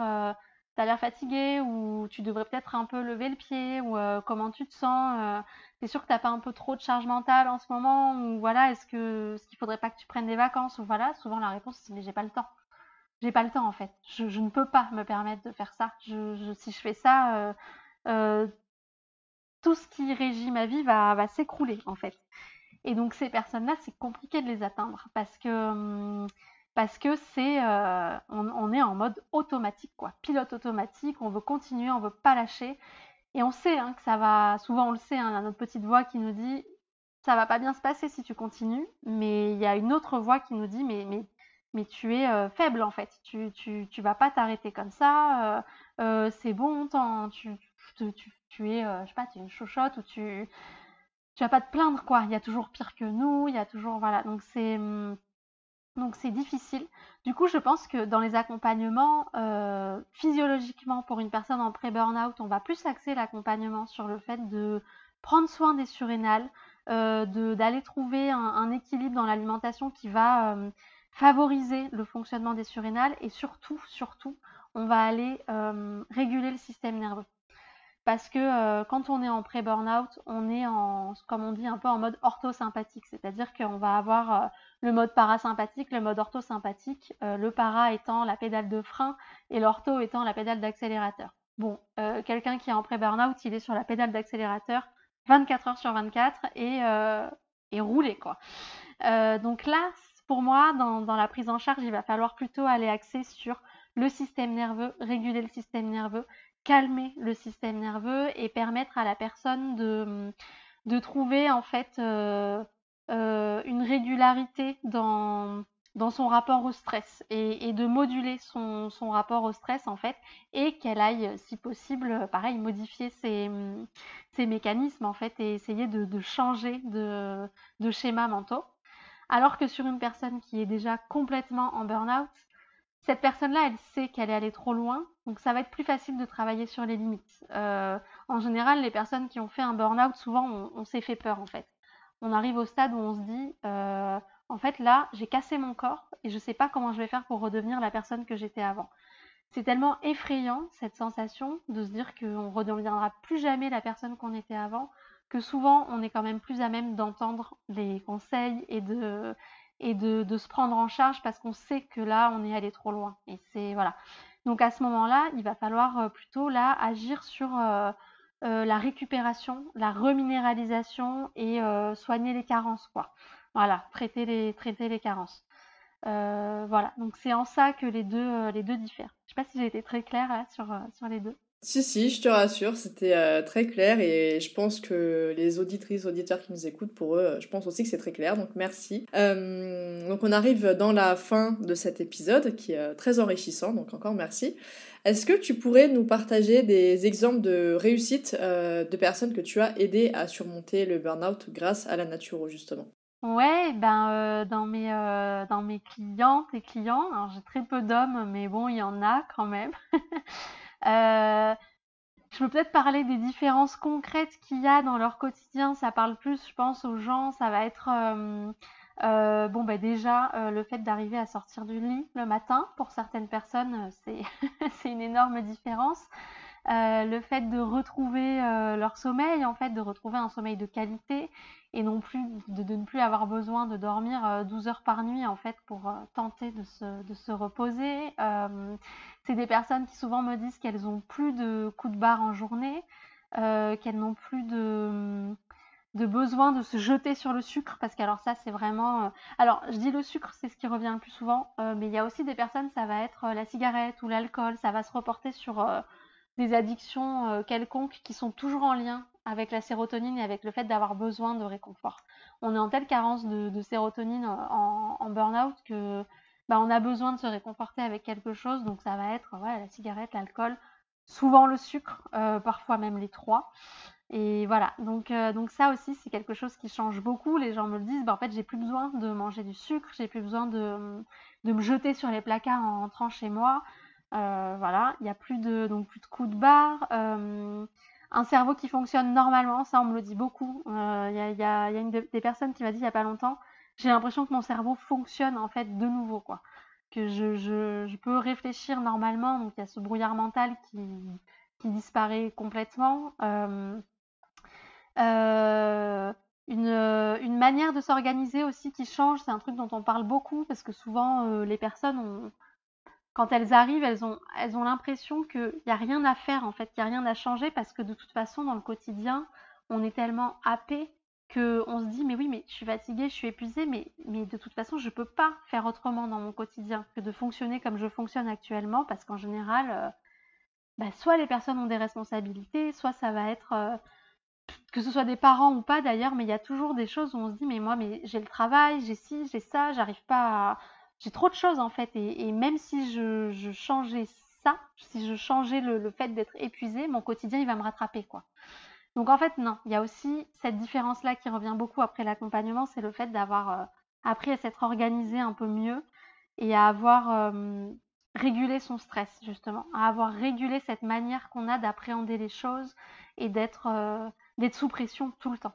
Speaker 2: euh, t'as l'air fatigué ou tu devrais peut-être un peu lever le pied ou euh, comment tu te sens euh, T'es sûr que t'as pas un peu trop de charge mentale en ce moment ou voilà est-ce que ce qu'il faudrait pas que tu prennes des vacances ou voilà souvent la réponse c'est mais j'ai pas le temps. J'ai pas le temps en fait. Je, ne peux pas me permettre de faire ça. Je, si je fais ça euh, tout ce qui régit ma vie va, s'écrouler en fait. Et donc ces personnes là c'est compliqué de les atteindre parce que hum, parce que c'est euh, on, est en mode automatique quoi, pilote automatique, on veut continuer, on veut pas lâcher. Et on sait hein, que ça va souvent on le sait, hein, a notre petite voix qui nous dit ça va pas bien se passer si tu continues, mais il y a une autre voix qui nous dit mais mais mais tu es euh, faible en fait, tu, tu, tu vas pas t'arrêter comme ça, euh, c'est bon, tu, tu, tu, es je sais pas, tu es une chochotte ou tu tu vas pas te plaindre quoi, il y a toujours pire que nous, il y a toujours voilà, donc c'est hum, donc c'est difficile. Du coup, je pense que dans les accompagnements, euh, physiologiquement, pour une personne en pré-burnout, on va plus axer l'accompagnement sur le fait de prendre soin des surrénales, euh, d'aller trouver un, équilibre dans l'alimentation qui va euh, favoriser le fonctionnement des surrénales et surtout, surtout, on va aller réguler le système nerveux parce que quand on est en pré-burnout, on est en, comme on dit, un peu en mode orthosympathique, c'est-à-dire qu'on va avoir le mode parasympathique, le mode orthosympathique, euh, le para étant la pédale de frein et l'ortho étant la pédale d'accélérateur. Bon, quelqu'un qui est en pré-burnout, il est sur la pédale d'accélérateur 24 heures sur 24 et et rouler quoi. donc là, pour moi, dans, dans, la prise en charge, il va falloir plutôt aller axer sur le système nerveux, réguler le système nerveux, calmer le système nerveux et permettre à la personne de, de trouver en fait euh, euh, une régularité dans, dans son rapport au stress et, de moduler son, son, rapport au stress en fait et qu'elle aille si possible pareil modifier ses, ses, mécanismes en fait et essayer de, de changer de, de schéma mentaux alors que sur une personne qui est déjà complètement en burn-out cette personne-là, elle sait qu'elle est allée trop loin, donc ça va être plus facile de travailler sur les limites. Euh, en général, les personnes qui ont fait un burn-out, souvent, on, s'est fait peur en fait. On arrive au stade où on se dit, euh, en fait, là, j'ai cassé mon corps et je ne sais pas comment je vais faire pour redevenir la personne que j'étais avant. C'est tellement effrayant cette sensation de se dire qu'on ne redeviendra plus jamais la personne qu'on était avant, que souvent on est quand même plus à même d'entendre les conseils et de, et de, se prendre en charge parce qu'on sait que là, on est allé trop loin. Et c'est voilà. Donc à ce moment-là, il va falloir euh, plutôt là agir sur euh, euh, la récupération, la reminéralisation et soigner les carences, quoi. Voilà, traiter les, traiter les carences. voilà, donc c'est en ça que les deux, les deux diffèrent. Je sais pas si j'ai été très claire là sur, sur les deux.
Speaker 1: Si, si, je te rassure, c'était euh, très clair et je pense que les auditrices, auditeurs qui nous écoutent, pour eux, euh, je pense aussi que c'est très clair, donc merci. Euh, donc on arrive dans la fin de cet épisode qui est très enrichissant, donc encore merci. Est-ce que tu pourrais nous partager des exemples de réussite de personnes que tu as aidées à surmonter le burn-out grâce à la nature, justement?
Speaker 2: Ouais, ben dans mes dans mes clientes et clients, alors j'ai très peu d'hommes, mais bon, il y en a quand même. [laughs] Euh, je peux peut-être parler des différences concrètes qu'il y a dans leur quotidien. Ça parle plus, je pense, aux gens. Ça va être, euh, euh, bon, bah déjà, le fait d'arriver à sortir du lit le matin. Pour certaines personnes, [laughs] c'est une énorme différence. Le fait de retrouver leur sommeil, en fait, de retrouver un sommeil de qualité et non plus de, ne plus avoir besoin de dormir 12 heures par nuit, en fait, pour tenter de se, de se reposer. C'est des personnes qui souvent me disent qu'elles ont plus de coups de barre en journée, euh, qu'elles n'ont plus de, de, besoin de se jeter sur le sucre, parce que alors ça c'est vraiment... Euh, alors je dis le sucre, c'est ce qui revient le plus souvent, euh, mais il y a aussi des personnes, ça va être la cigarette ou l'alcool, ça va se reporter sur des addictions quelconques qui sont toujours en lien avec la sérotonine et avec le fait d'avoir besoin de réconfort. On est en telle carence de, sérotonine en, en burn-out que bah, on a besoin de se réconforter avec quelque chose. Donc ça va être la cigarette, l'alcool, souvent le sucre, euh, parfois même les trois. Et voilà, donc, euh, donc ça aussi c'est quelque chose qui change beaucoup. Les gens me le disent, bah, en fait j'ai plus besoin de manger du sucre, j'ai plus besoin de, me jeter sur les placards en rentrant chez moi. Euh, voilà, il n'y a plus de, donc plus de coups de barre. un cerveau qui fonctionne normalement, ça on me le dit beaucoup. Il y a, une des personnes qui m'a dit il n'y a pas longtemps, j'ai l'impression que mon cerveau fonctionne en fait de nouveau, quoi. Que je, je, peux réfléchir normalement, donc il y a ce brouillard mental qui, qui disparaît complètement. Euh, euh, une, une, manière de s'organiser aussi qui change, c'est un truc dont on parle beaucoup parce que souvent euh, les personnes, ont, quand elles arrivent, elles ont, elles ont l'impression qu'il n'y a rien à faire en fait, qu'il n'y a rien à changer parce que de toute façon dans le quotidien, on est tellement happé on se dit mais oui mais je suis fatiguée, je suis épuisée, mais, de toute façon je peux pas faire autrement dans mon quotidien que de fonctionner comme je fonctionne actuellement parce qu'en général euh, bah, soit les personnes ont des responsabilités, soit ça va être euh, que ce soit des parents ou pas d'ailleurs, mais il y a toujours des choses où on se dit mais moi mais j'ai le travail, j'ai ci, j'ai ça, j'arrive pas à... j'ai trop de choses en fait et, même si je, changeais ça, si je changeais le, fait d'être épuisée, mon quotidien il va me rattraper quoi. Donc en fait, non, il y a aussi cette différence-là qui revient beaucoup après l'accompagnement, c'est le fait d'avoir euh, appris à s'être organisé un peu mieux et à avoir euh, régulé son stress, justement, à avoir régulé cette manière qu'on a d'appréhender les choses et d'être euh, sous pression tout le temps.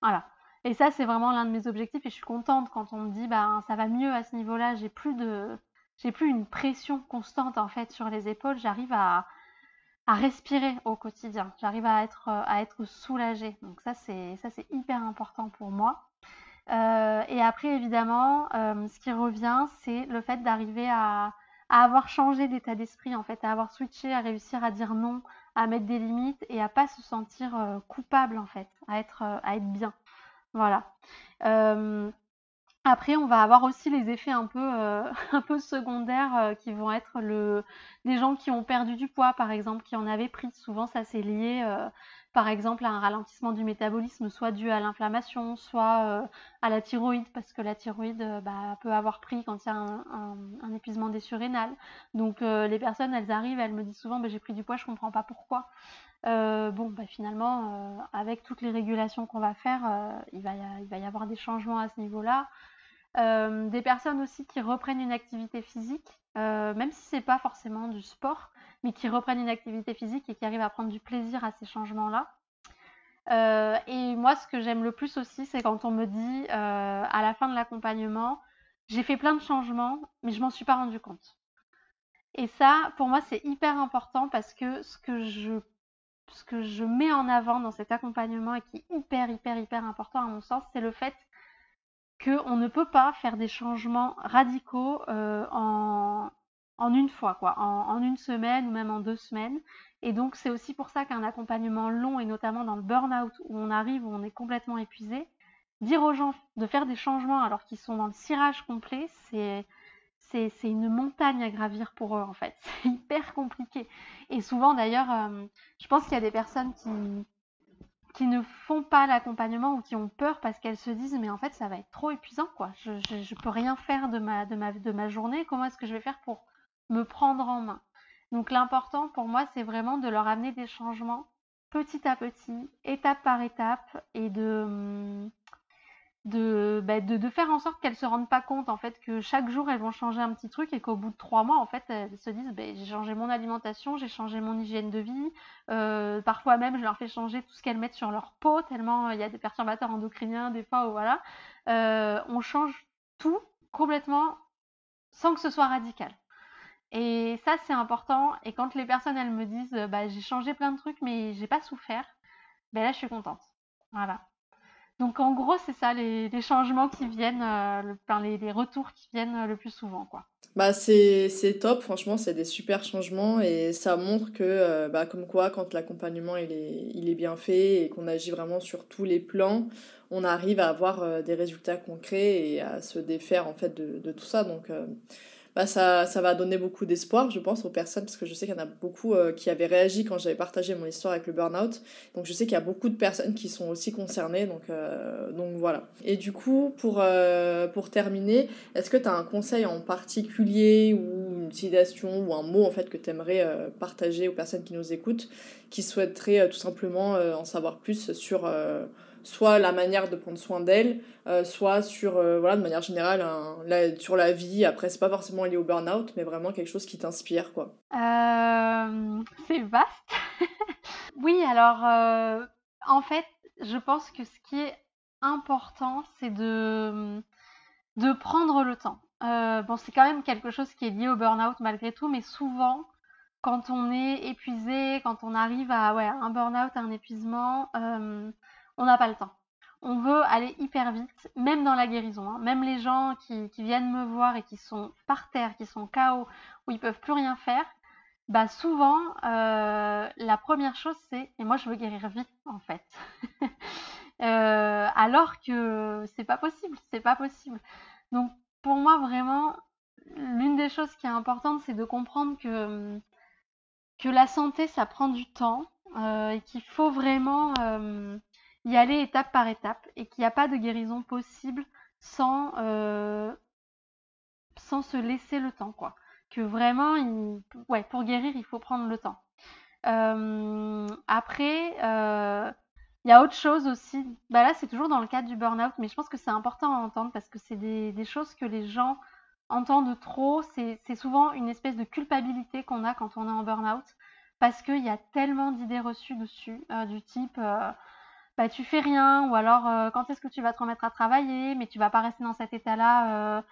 Speaker 2: Voilà. Et ça, c'est vraiment l'un de mes objectifs et je suis contente quand on me dit, bah, ça va mieux à ce niveau-là, j'ai plus de, j'ai plus une pression constante en fait sur les épaules, j'arrive à, à respirer au quotidien. J'arrive à être, euh, à être soulagée. Donc ça, c'est, ça, c'est hyper important pour moi. Euh, et après, évidemment, euh, ce qui revient, c'est le fait d'arriver à, à, avoir changé d'état d'esprit, en fait, à avoir switché, à réussir à dire non, à mettre des limites et à pas se sentir coupable, en fait, à être, à être bien. Voilà. Après, on va avoir aussi les effets un peu, euh, [laughs] secondaires euh, qui vont être le, des gens qui ont perdu du poids, par exemple, qui en avaient pris. Souvent, ça c'est lié, euh, par exemple, à un ralentissement du métabolisme, soit dû à l'inflammation, soit à la thyroïde, parce que la thyroïde bah, peut avoir pris quand il y a un, épuisement des surrénales. Donc, les personnes, elles arrivent, elles me disent souvent, bah, j'ai pris du poids, je comprends pas pourquoi. Bon, bah, finalement, avec toutes les régulations qu'on va faire, il, va il va y avoir des changements à ce niveau-là. Euh, des personnes aussi qui reprennent une activité physique, euh, même si c'est pas forcément du sport, mais qui reprennent une activité physique et qui arrivent à prendre du plaisir à ces changements-là. Euh, et moi, ce que j'aime le plus aussi, c'est quand on me dit à la fin de l'accompagnement, j'ai fait plein de changements, mais je m'en suis pas rendu compte. Et ça, pour moi, c'est hyper important parce que ce que je ce que je mets en avant dans cet accompagnement et qui est hyper, hyper, hyper important à mon sens, c'est le fait qu'on ne peut pas faire des changements radicaux euh, en, une fois, quoi, en, une semaine ou même en deux semaines. Et donc c'est aussi pour ça qu'un accompagnement long, et notamment dans le burn-out, où on arrive, où on est complètement épuisé, dire aux gens de faire des changements alors qu'ils sont dans le cirage complet, c'est c'est une montagne à gravir pour eux en fait. [laughs] C'est hyper compliqué. Et souvent d'ailleurs, euh, je pense qu'il y a des personnes qui, ne font pas l'accompagnement ou qui ont peur parce qu'elles se disent mais en fait ça va être trop épuisant quoi. Je, je, peux rien faire de ma, de ma, de ma journée. Comment est-ce que je vais faire pour me prendre en main? Donc l'important pour moi c'est vraiment de leur amener des changements petit à petit, étape par étape et de bah, de, de, faire en sorte qu'elles se rendent pas compte en fait que chaque jour elles vont changer un petit truc et qu'au bout de trois mois en fait elles se disent bah, j'ai changé mon alimentation, j'ai changé mon hygiène de vie, euh, parfois même je leur fais changer tout ce qu'elles mettent sur leur peau tellement il y a des perturbateurs endocriniens des fois voilà, euh, on change tout complètement sans que ce soit radical. Et ça c'est important et quand les personnes elles me disent bah, j'ai changé plein de trucs mais j'ai pas souffert, ben là je suis contente. Voilà. Donc en gros, c'est ça les, changements qui viennent, euh, le, les, retours qui viennent euh, le plus souvent. quoi.
Speaker 1: Bah c'est top, franchement, c'est des super changements et ça montre que, euh, bah, comme quoi, quand l'accompagnement il est, bien fait et qu'on agit vraiment sur tous les plans, on arrive à avoir des résultats concrets et à se défaire en fait de, tout ça. Bah, ça, ça va donner beaucoup d'espoir, je pense, aux personnes, parce que je sais qu'il y en a beaucoup euh, qui avaient réagi quand j'avais partagé mon histoire avec le burn-out. Donc je sais qu'il y a beaucoup de personnes qui sont aussi concernées, donc, euh, donc voilà. Et du coup, pour, euh, pour terminer, est-ce que tu as un conseil en particulier ou une citation ou un mot en fait que tu aimerais partager aux personnes qui nous écoutent, qui souhaiteraient tout simplement en savoir plus sur soit la manière de prendre soin d'elle, euh, soit sur, euh, voilà, de manière générale, sur la vie. Après, c'est pas forcément lié au burn-out, mais vraiment quelque chose qui t'inspire, quoi.
Speaker 2: Euh, c'est vaste. [laughs] oui, alors, en fait, je pense que ce qui est important, c'est de, de prendre le temps. bon, c'est quand même quelque chose qui est lié au burn-out malgré tout, mais souvent, quand on est épuisé, quand on arrive à ouais, un burn-out, un épuisement, on n'a pas le temps. On veut aller hyper vite, même dans la guérison. Hein. Même les gens qui, viennent me voir et qui sont par terre, qui sont KO, où ils peuvent plus rien faire, bah souvent, euh, la première chose c'est, et moi je veux guérir vite en fait. [laughs] Euh, alors que c'est pas possible, c'est pas possible. Donc pour moi vraiment, l'une des choses qui est importante, c'est de comprendre que, que la santé, ça prend du temps euh, et qu'il faut vraiment y aller étape par étape et qu'il n'y a pas de guérison possible sans, euh, sans se laisser le temps, quoi. Que vraiment, ouais, pour guérir, il faut prendre le temps. Euh, après, euh, il y a autre chose aussi. Bah là, c'est toujours dans le cadre du burn-out, mais je pense que c'est important à entendre parce que c'est des, des, choses que les gens entendent trop. C'est souvent une espèce de culpabilité qu'on a quand on est en burn-out parce qu'il y a tellement d'idées reçues dessus, du type bah, tu fais rien, ou alors euh, quand est-ce que tu vas te remettre à travailler, mais tu vas pas rester dans cet état-là euh,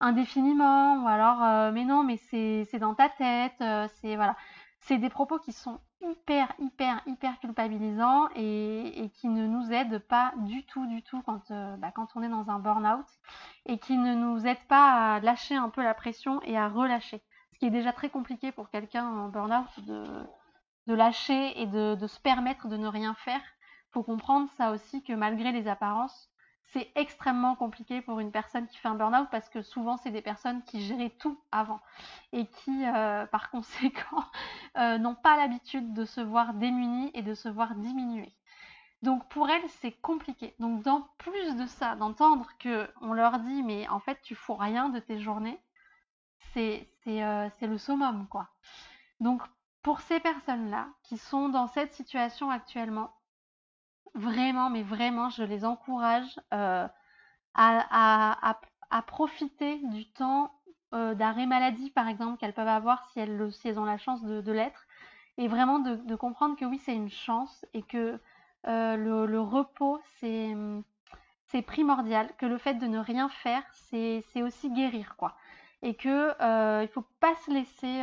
Speaker 2: indéfiniment, ou alors euh, mais non, mais c'est dans ta tête, c'est voilà. C'est des propos qui sont hyper, hyper, hyper culpabilisants et, et, qui ne nous aident pas du tout, du tout quand, bah, quand on est dans un burn-out et qui ne nous aident pas à lâcher un peu la pression et à relâcher. Ce qui est déjà très compliqué pour quelqu'un en burn-out de, de lâcher et de, de se permettre de ne rien faire faut comprendre ça aussi que malgré les apparences, c'est extrêmement compliqué pour une personne qui fait un burn-out parce que souvent c'est des personnes qui géraient tout avant et qui euh, par [laughs] conséquent euh, n'ont pas l'habitude de se voir démunies et de se voir diminuer. Donc pour elles c'est compliqué. Donc dans plus de ça, d'entendre que on leur dit mais en fait tu fous rien de tes journées, c'est euh, le summum quoi. Donc pour ces personnes-là qui sont dans cette situation actuellement, Vraiment, mais vraiment, je les encourage euh, à, profiter du temps euh, d'arrêt maladie, par exemple, qu'elles peuvent avoir si elles, si elles ont la chance de, l'être. Et vraiment de, comprendre que oui, c'est une chance et que euh, le, repos, c'est, primordial, que le fait de ne rien faire, c'est, aussi guérir, quoi. Et que il faut pas se laisser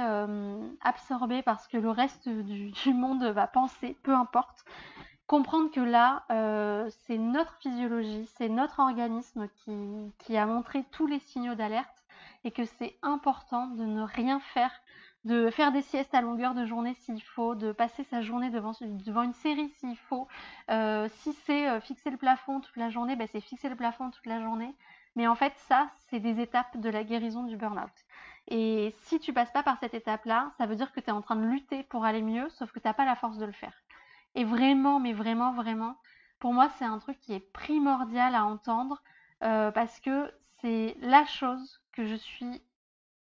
Speaker 2: absorber parce que le reste du monde va penser, peu importe comprendre que là, euh, c'est notre physiologie, c'est notre organisme qui, a montré tous les signaux d'alerte et que c'est important de ne rien faire, de faire des siestes à longueur de journée s'il faut, de passer sa journée devant, une série s'il faut. Euh, si c'est euh, fixer le plafond toute la journée, ben c'est fixer le plafond toute la journée. Mais en fait, ça, c'est des étapes de la guérison du burn-out. Et si tu passes pas par cette étape-là, ça veut dire que tu es en train de lutter pour aller mieux, sauf que tu n'as pas la force de le faire. Et vraiment, mais vraiment, vraiment, pour moi, c'est un truc qui est primordial à entendre euh, parce que c'est la chose que je suis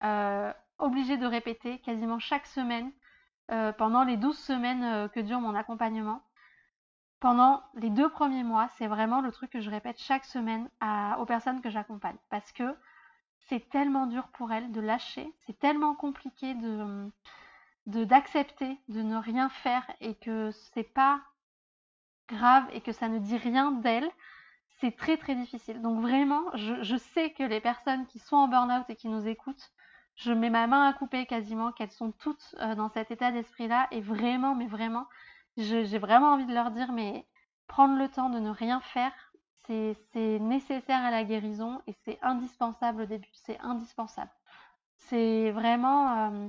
Speaker 2: euh, obligée de répéter quasiment chaque semaine euh, pendant les 12 semaines que dure mon accompagnement. Pendant les deux premiers mois, c'est vraiment le truc que je répète chaque semaine aux personnes que j'accompagne parce que c'est tellement dur pour elles de lâcher, c'est tellement compliqué de de d'accepter de ne rien faire et que c'est pas grave et que ça ne dit rien d'elle, c'est très très difficile. Donc vraiment, je, sais que les personnes qui sont en burn-out et qui nous écoutent, je mets ma main à couper quasiment qu'elles sont toutes euh, dans cet état d'esprit-là et vraiment, mais vraiment, j'ai vraiment envie de leur dire, mais prendre le temps de ne rien faire, c'est nécessaire à la guérison et c'est indispensable au début, c'est indispensable. C'est vraiment... Euh,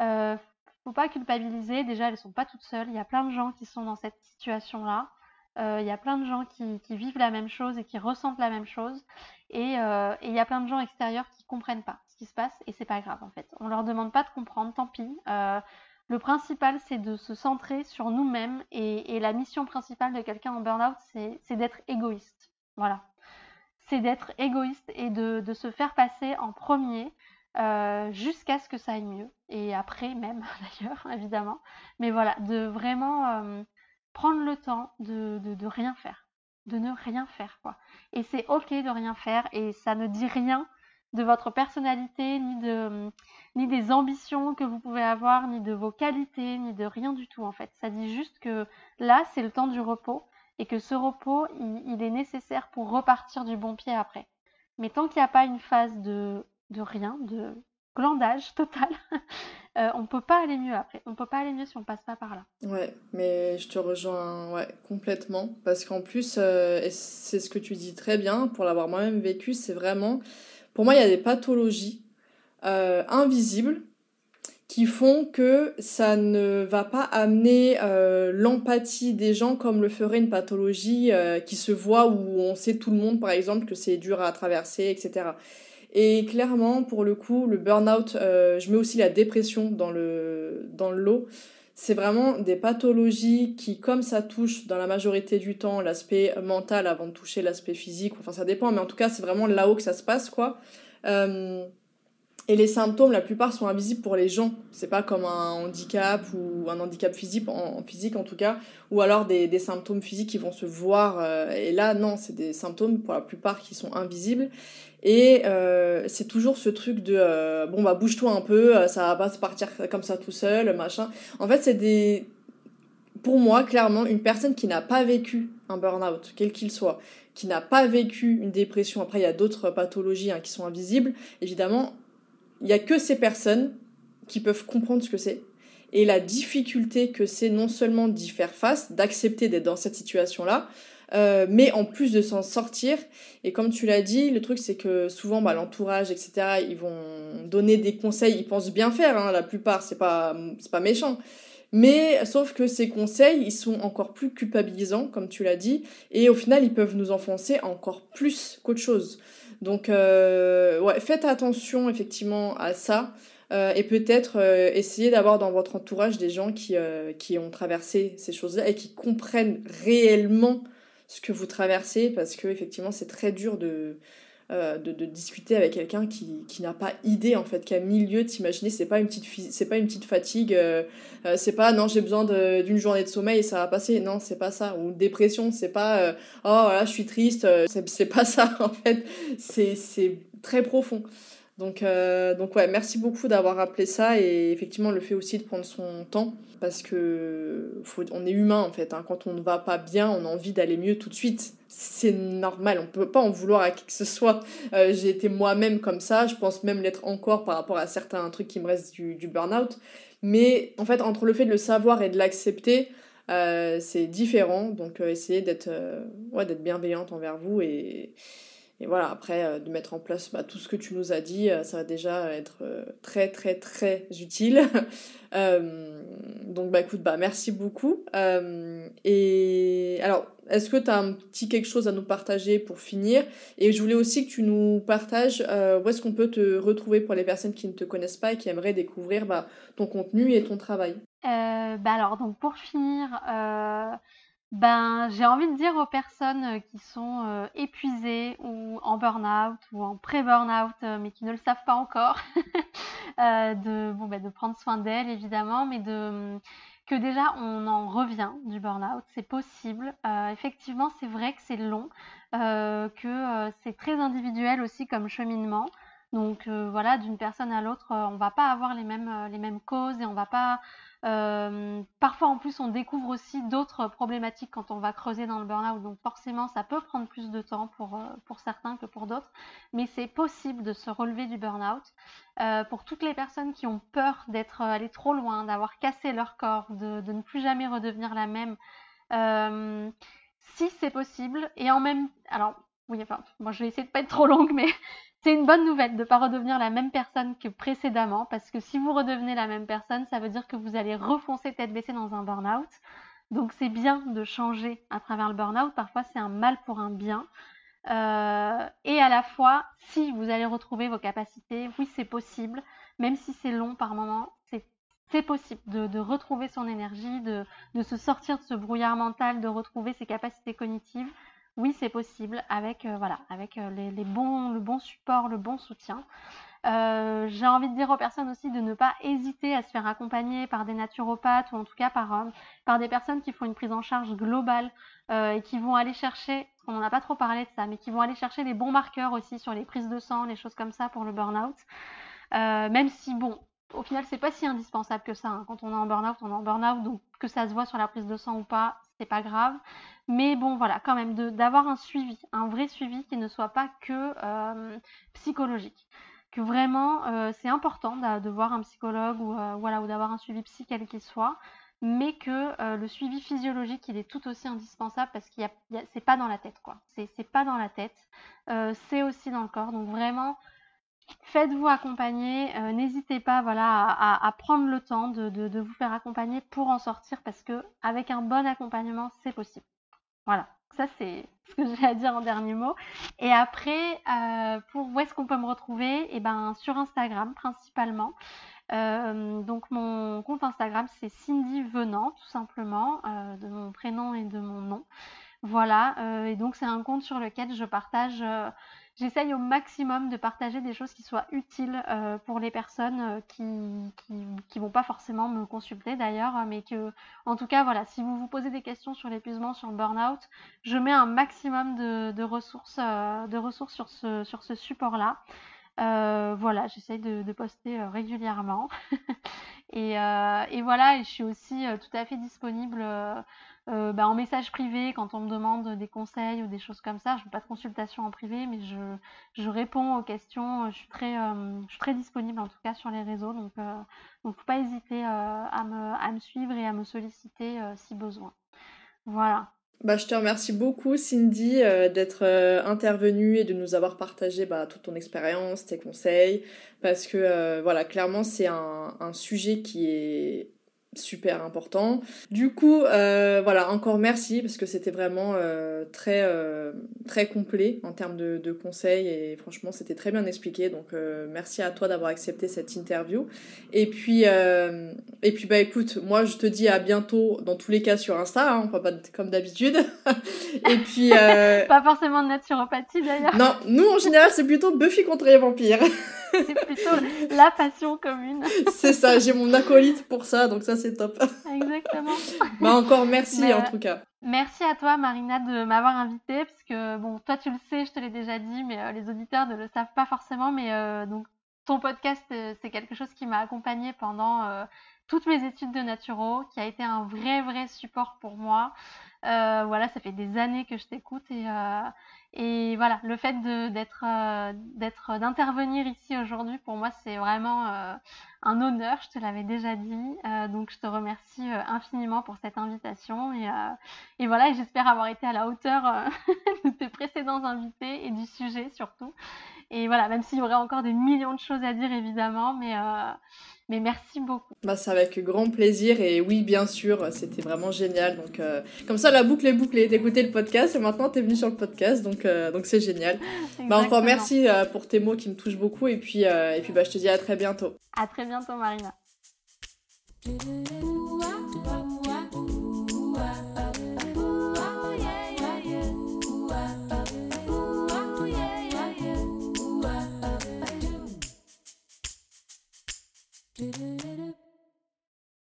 Speaker 2: euh, faut pas culpabiliser. Déjà, elles sont pas toutes seules. Il y a plein de gens qui sont dans cette situation-là. Euh, il y a plein de gens qui, vivent la même chose et qui ressentent la même chose. Euh, et, il y a plein de gens extérieurs qui comprennent pas ce qui se passe et c'est pas grave en fait. On leur demande pas de comprendre, tant pis. Euh, le principal, c'est de se centrer sur nous-mêmes et, la mission principale de quelqu'un en burn-out, c'est d'être égoïste. Voilà. C'est d'être égoïste et de, de, se faire passer en premier euh, jusqu'à ce que ça aille mieux. Et après même, [laughs] d'ailleurs, évidemment. Mais voilà, de vraiment euh, prendre le temps de, de, rien faire. De ne rien faire, quoi. Et c'est ok de rien faire et ça ne dit rien de votre personnalité, ni, de, ni des ambitions que vous pouvez avoir, ni de vos qualités, ni de rien du tout en fait. Ça dit juste que là, c'est le temps du repos et que ce repos, il est nécessaire pour repartir du bon pied après. Mais tant qu'il n'y a pas une phase de de rien, de glandage total. [laughs] Euh, on peut pas aller mieux après. On peut pas aller mieux si on passe pas par là.
Speaker 1: Ouais, mais je te rejoins ouais, complètement. Parce qu'en plus, euh, et c'est ce que tu dis très bien, pour l'avoir moi-même vécu, c'est vraiment. Pour moi, il y a des pathologies euh, invisibles qui font que ça ne va pas amener l'empathie des gens comme le ferait une pathologie qui se voit où on sait tout le monde, par exemple, que c'est dur à traverser, etc. Et clairement, pour le coup, le burn-out, euh, je mets aussi la dépression dans le, dans le lot. C'est vraiment des pathologies qui, comme ça touche dans la majorité du temps l'aspect mental avant de toucher l'aspect physique, enfin ça dépend, mais en tout cas c'est vraiment là-haut que ça se passe, quoi. Euh, et les symptômes, la plupart sont invisibles pour les gens. C'est pas comme un handicap ou un handicap physique, en, physique en tout cas, ou alors des, symptômes physiques qui vont se voir. Euh, et là, non, c'est des symptômes pour la plupart qui sont invisibles. Et euh, c'est toujours ce truc de euh, bon bah bouge-toi un peu, ça va pas se partir comme ça tout seul, machin. En fait, c'est des pour moi clairement une personne qui n'a pas vécu un burn-out, quel qu'il soit, qui n'a pas vécu une dépression. Après, il y a d'autres pathologies hein, qui sont invisibles. Évidemment, il y a que ces personnes qui peuvent comprendre ce que c'est et la difficulté que c'est non seulement d'y faire face, d'accepter d'être dans cette situation-là, euh, mais en plus de s'en sortir. Et comme tu l'as dit, le truc c'est que souvent bah, l'entourage, etc., ils vont donner des conseils, ils pensent bien faire, hein, la plupart, c'est pas, pas méchant. Mais sauf que ces conseils, ils sont encore plus culpabilisants, comme tu l'as dit, et au final, ils peuvent nous enfoncer encore plus qu'autre chose. Donc, euh, ouais, faites attention effectivement à ça. Euh, et peut-être euh, essayer d'avoir dans votre entourage des gens qui, qui ont traversé ces choses-là et qui comprennent réellement ce que vous traversez parce que effectivement c'est très dur de, euh, de, discuter avec quelqu'un qui, qui n'a pas idée en fait, qui a milieu de s'imaginer, c'est pas une petite c'est pas une petite fatigue, euh, euh, c'est pas non j'ai besoin d'une journée de sommeil et ça va passer, non c'est pas ça, ou dépression c'est pas oh voilà je suis triste, c'est pas ça [laughs] en fait, c'est très profond. Donc, donc ouais, merci beaucoup d'avoir rappelé ça et effectivement le fait aussi de prendre son temps parce que faut, on est humain en fait. Hein. Quand on ne va pas bien, on a envie d'aller mieux tout de suite c'est normal, on peut pas en vouloir à qui que ce soit. Euh, j'ai été moi-même comme ça, je pense même l'être encore par rapport à certains trucs qui me restent du, du burn-out. Mais en fait, entre le fait de le savoir et de l'accepter, euh, c'est différent. Donc, euh, essayez d'être ouais, bienveillante envers vous et, et voilà, après, de mettre en place bah, tout ce que tu nous as dit, ça va déjà être très, très, très utile. [laughs] donc, bah écoute, bah merci beaucoup. et alors, est-ce que tu as un petit quelque chose à nous partager pour finir? Et je voulais aussi que tu nous partages euh, où est-ce qu'on peut te retrouver pour les personnes qui ne te connaissent pas et qui aimeraient découvrir bah, ton contenu et ton travail?
Speaker 2: Euh, bah alors, donc pour finir, euh, ben, j'ai envie de dire aux personnes qui sont épuisées ou en burn-out ou en pré-burn-out, mais qui ne le savent pas encore, [laughs] de, bon, ben, de prendre soin d'elles évidemment, mais de que déjà on en revient du burn-out, c'est possible. Euh, effectivement, c'est vrai que c'est long, euh, que euh, c'est très individuel aussi comme cheminement. Donc voilà, d'une personne à l'autre, on va pas avoir les mêmes, les mêmes causes et on va pas euh, parfois, en plus, on découvre aussi d'autres problématiques quand on va creuser dans le burn-out. Donc, forcément, ça peut prendre plus de temps pour, euh, pour certains que pour d'autres. Mais c'est possible de se relever du burn-out. Euh, pour toutes les personnes qui ont peur d'être allées trop loin, d'avoir cassé leur corps, de, de, ne plus jamais redevenir la même, si c'est possible, et en même... Alors, oui, enfin, moi, je vais essayer de pas être trop longue, mais c'est une bonne nouvelle de ne pas redevenir la même personne que précédemment, parce que si vous redevenez la même personne, ça veut dire que vous allez refoncer tête baissée dans un burn-out. Donc c'est bien de changer à travers le burn-out. Parfois c'est un mal pour un bien. Euh, et à la fois, si vous allez retrouver vos capacités, oui c'est possible, même si c'est long par moment, c'est possible de, retrouver son énergie, de, de se sortir de ce brouillard mental, de retrouver ses capacités cognitives oui, c'est possible avec, euh, euh, le bon support, le bon soutien. Euh, j'ai envie de dire aux personnes aussi de ne pas hésiter à se faire accompagner par des naturopathes ou en tout cas par, par des personnes qui font une prise en charge globale et qui vont aller chercher, on n'en a pas trop parlé de ça, mais qui vont aller chercher les bons marqueurs aussi sur les prises de sang, les choses comme ça pour le burn-out. même si, bon, au final, c'est pas si indispensable que ça. Hein. Quand on est en burn-out, on est en burn-out, donc que ça se voit sur la prise de sang ou pas, c'est pas grave. Mais bon, voilà, quand même, d'avoir un suivi, un vrai suivi qui ne soit pas que euh, psychologique. Que vraiment, euh, c'est important de, voir un psychologue ou, euh, voilà, d'avoir un suivi psy quel qu'il soit, mais que le suivi physiologique, il est tout aussi indispensable parce qu'il y c'est pas dans la tête, quoi. C'est pas dans la tête, c'est aussi dans le corps. Donc vraiment, faites-vous accompagner, n'hésitez pas voilà, à, prendre le temps de, vous faire accompagner pour en sortir parce que avec un bon accompagnement, c'est possible. Voilà, ça c'est [laughs] ce que j'ai à dire en dernier mot. Et après, euh, pour où est-ce qu'on peut me retrouver? Eh ben sur Instagram principalement. Euh, donc mon compte Instagram c'est Cindy Venant tout simplement, euh, de mon prénom et de mon nom. Voilà, et donc c'est un compte sur lequel je partage j'essaye au maximum de partager des choses qui soient utiles euh, pour les personnes euh, qui, qui, vont pas forcément me consulter d'ailleurs, mais que, en tout cas, voilà, si vous vous posez des questions sur l'épuisement, sur le burn-out, je mets un maximum de, ressources, euh, de ressources sur ce, sur ce support-là. Voilà, j'essaye de, poster régulièrement. [laughs] et, et, voilà, et je suis aussi tout à fait disponible euh, bah, en message privé quand on me demande des conseils ou des choses comme ça. Je ne fais pas de consultation en privé, mais je, réponds aux questions. Je suis, très, euh, disponible en tout cas sur les réseaux. Donc, il euh, ne faut pas hésiter à, me, suivre et à me solliciter si besoin. Voilà.
Speaker 1: Bah, je te remercie beaucoup, Cindy, d'être intervenue et de nous avoir partagé bah, toute ton expérience, tes conseils, parce que voilà, clairement, c'est un, sujet qui est super important. Du coup, euh, voilà, encore merci parce que c'était vraiment euh, très, euh, très complet en termes de, de, conseils et franchement, c'était très bien expliqué. Donc, merci à toi d'avoir accepté cette interview. Et puis, et puis, bah écoute, moi, je te dis à bientôt dans tous les cas sur Insta, hein, on va pas comme d'habitude. [laughs] et puis. [laughs]
Speaker 2: pas forcément de naturopathie d'ailleurs.
Speaker 1: Non, nous en général, c'est plutôt Buffy contre les vampires. [laughs]
Speaker 2: c'est plutôt la passion commune.
Speaker 1: c'est ça, j'ai mon acolyte pour ça, donc ça c'est top.
Speaker 2: Exactement. [laughs]
Speaker 1: bah encore merci en tout cas.
Speaker 2: Merci à toi Marina de m'avoir invitée parce que bon toi tu le sais, je te l'ai déjà dit, mais euh, les auditeurs ne le savent pas forcément, mais euh, donc ton podcast euh, c'est quelque chose qui m'a accompagnée pendant toutes mes études de naturo, qui a été un vrai vrai support pour moi. voilà, ça fait des années que je t'écoute et et voilà, le fait d'être, euh, d'être, d'intervenir ici aujourd'hui, pour moi, c'est vraiment euh, un honneur. Je te l'avais déjà dit, euh, donc je te remercie infiniment pour cette invitation. Et, et voilà, j'espère avoir été à la hauteur [laughs] de tes précédents invités et du sujet surtout. Et voilà, même s'il y aurait encore des millions de choses à dire évidemment, mais mais merci beaucoup.
Speaker 1: Bah, c'est avec grand plaisir et oui, bien sûr, c'était vraiment génial. Donc, euh, comme ça, la boucle est bouclée. T'écoutais le podcast et maintenant t'es venu sur le podcast, donc euh, donc c'est génial. Bah, encore merci euh, pour tes mots qui me touchent beaucoup et puis et puis bah je te dis à très bientôt.
Speaker 2: À très bientôt, Marina.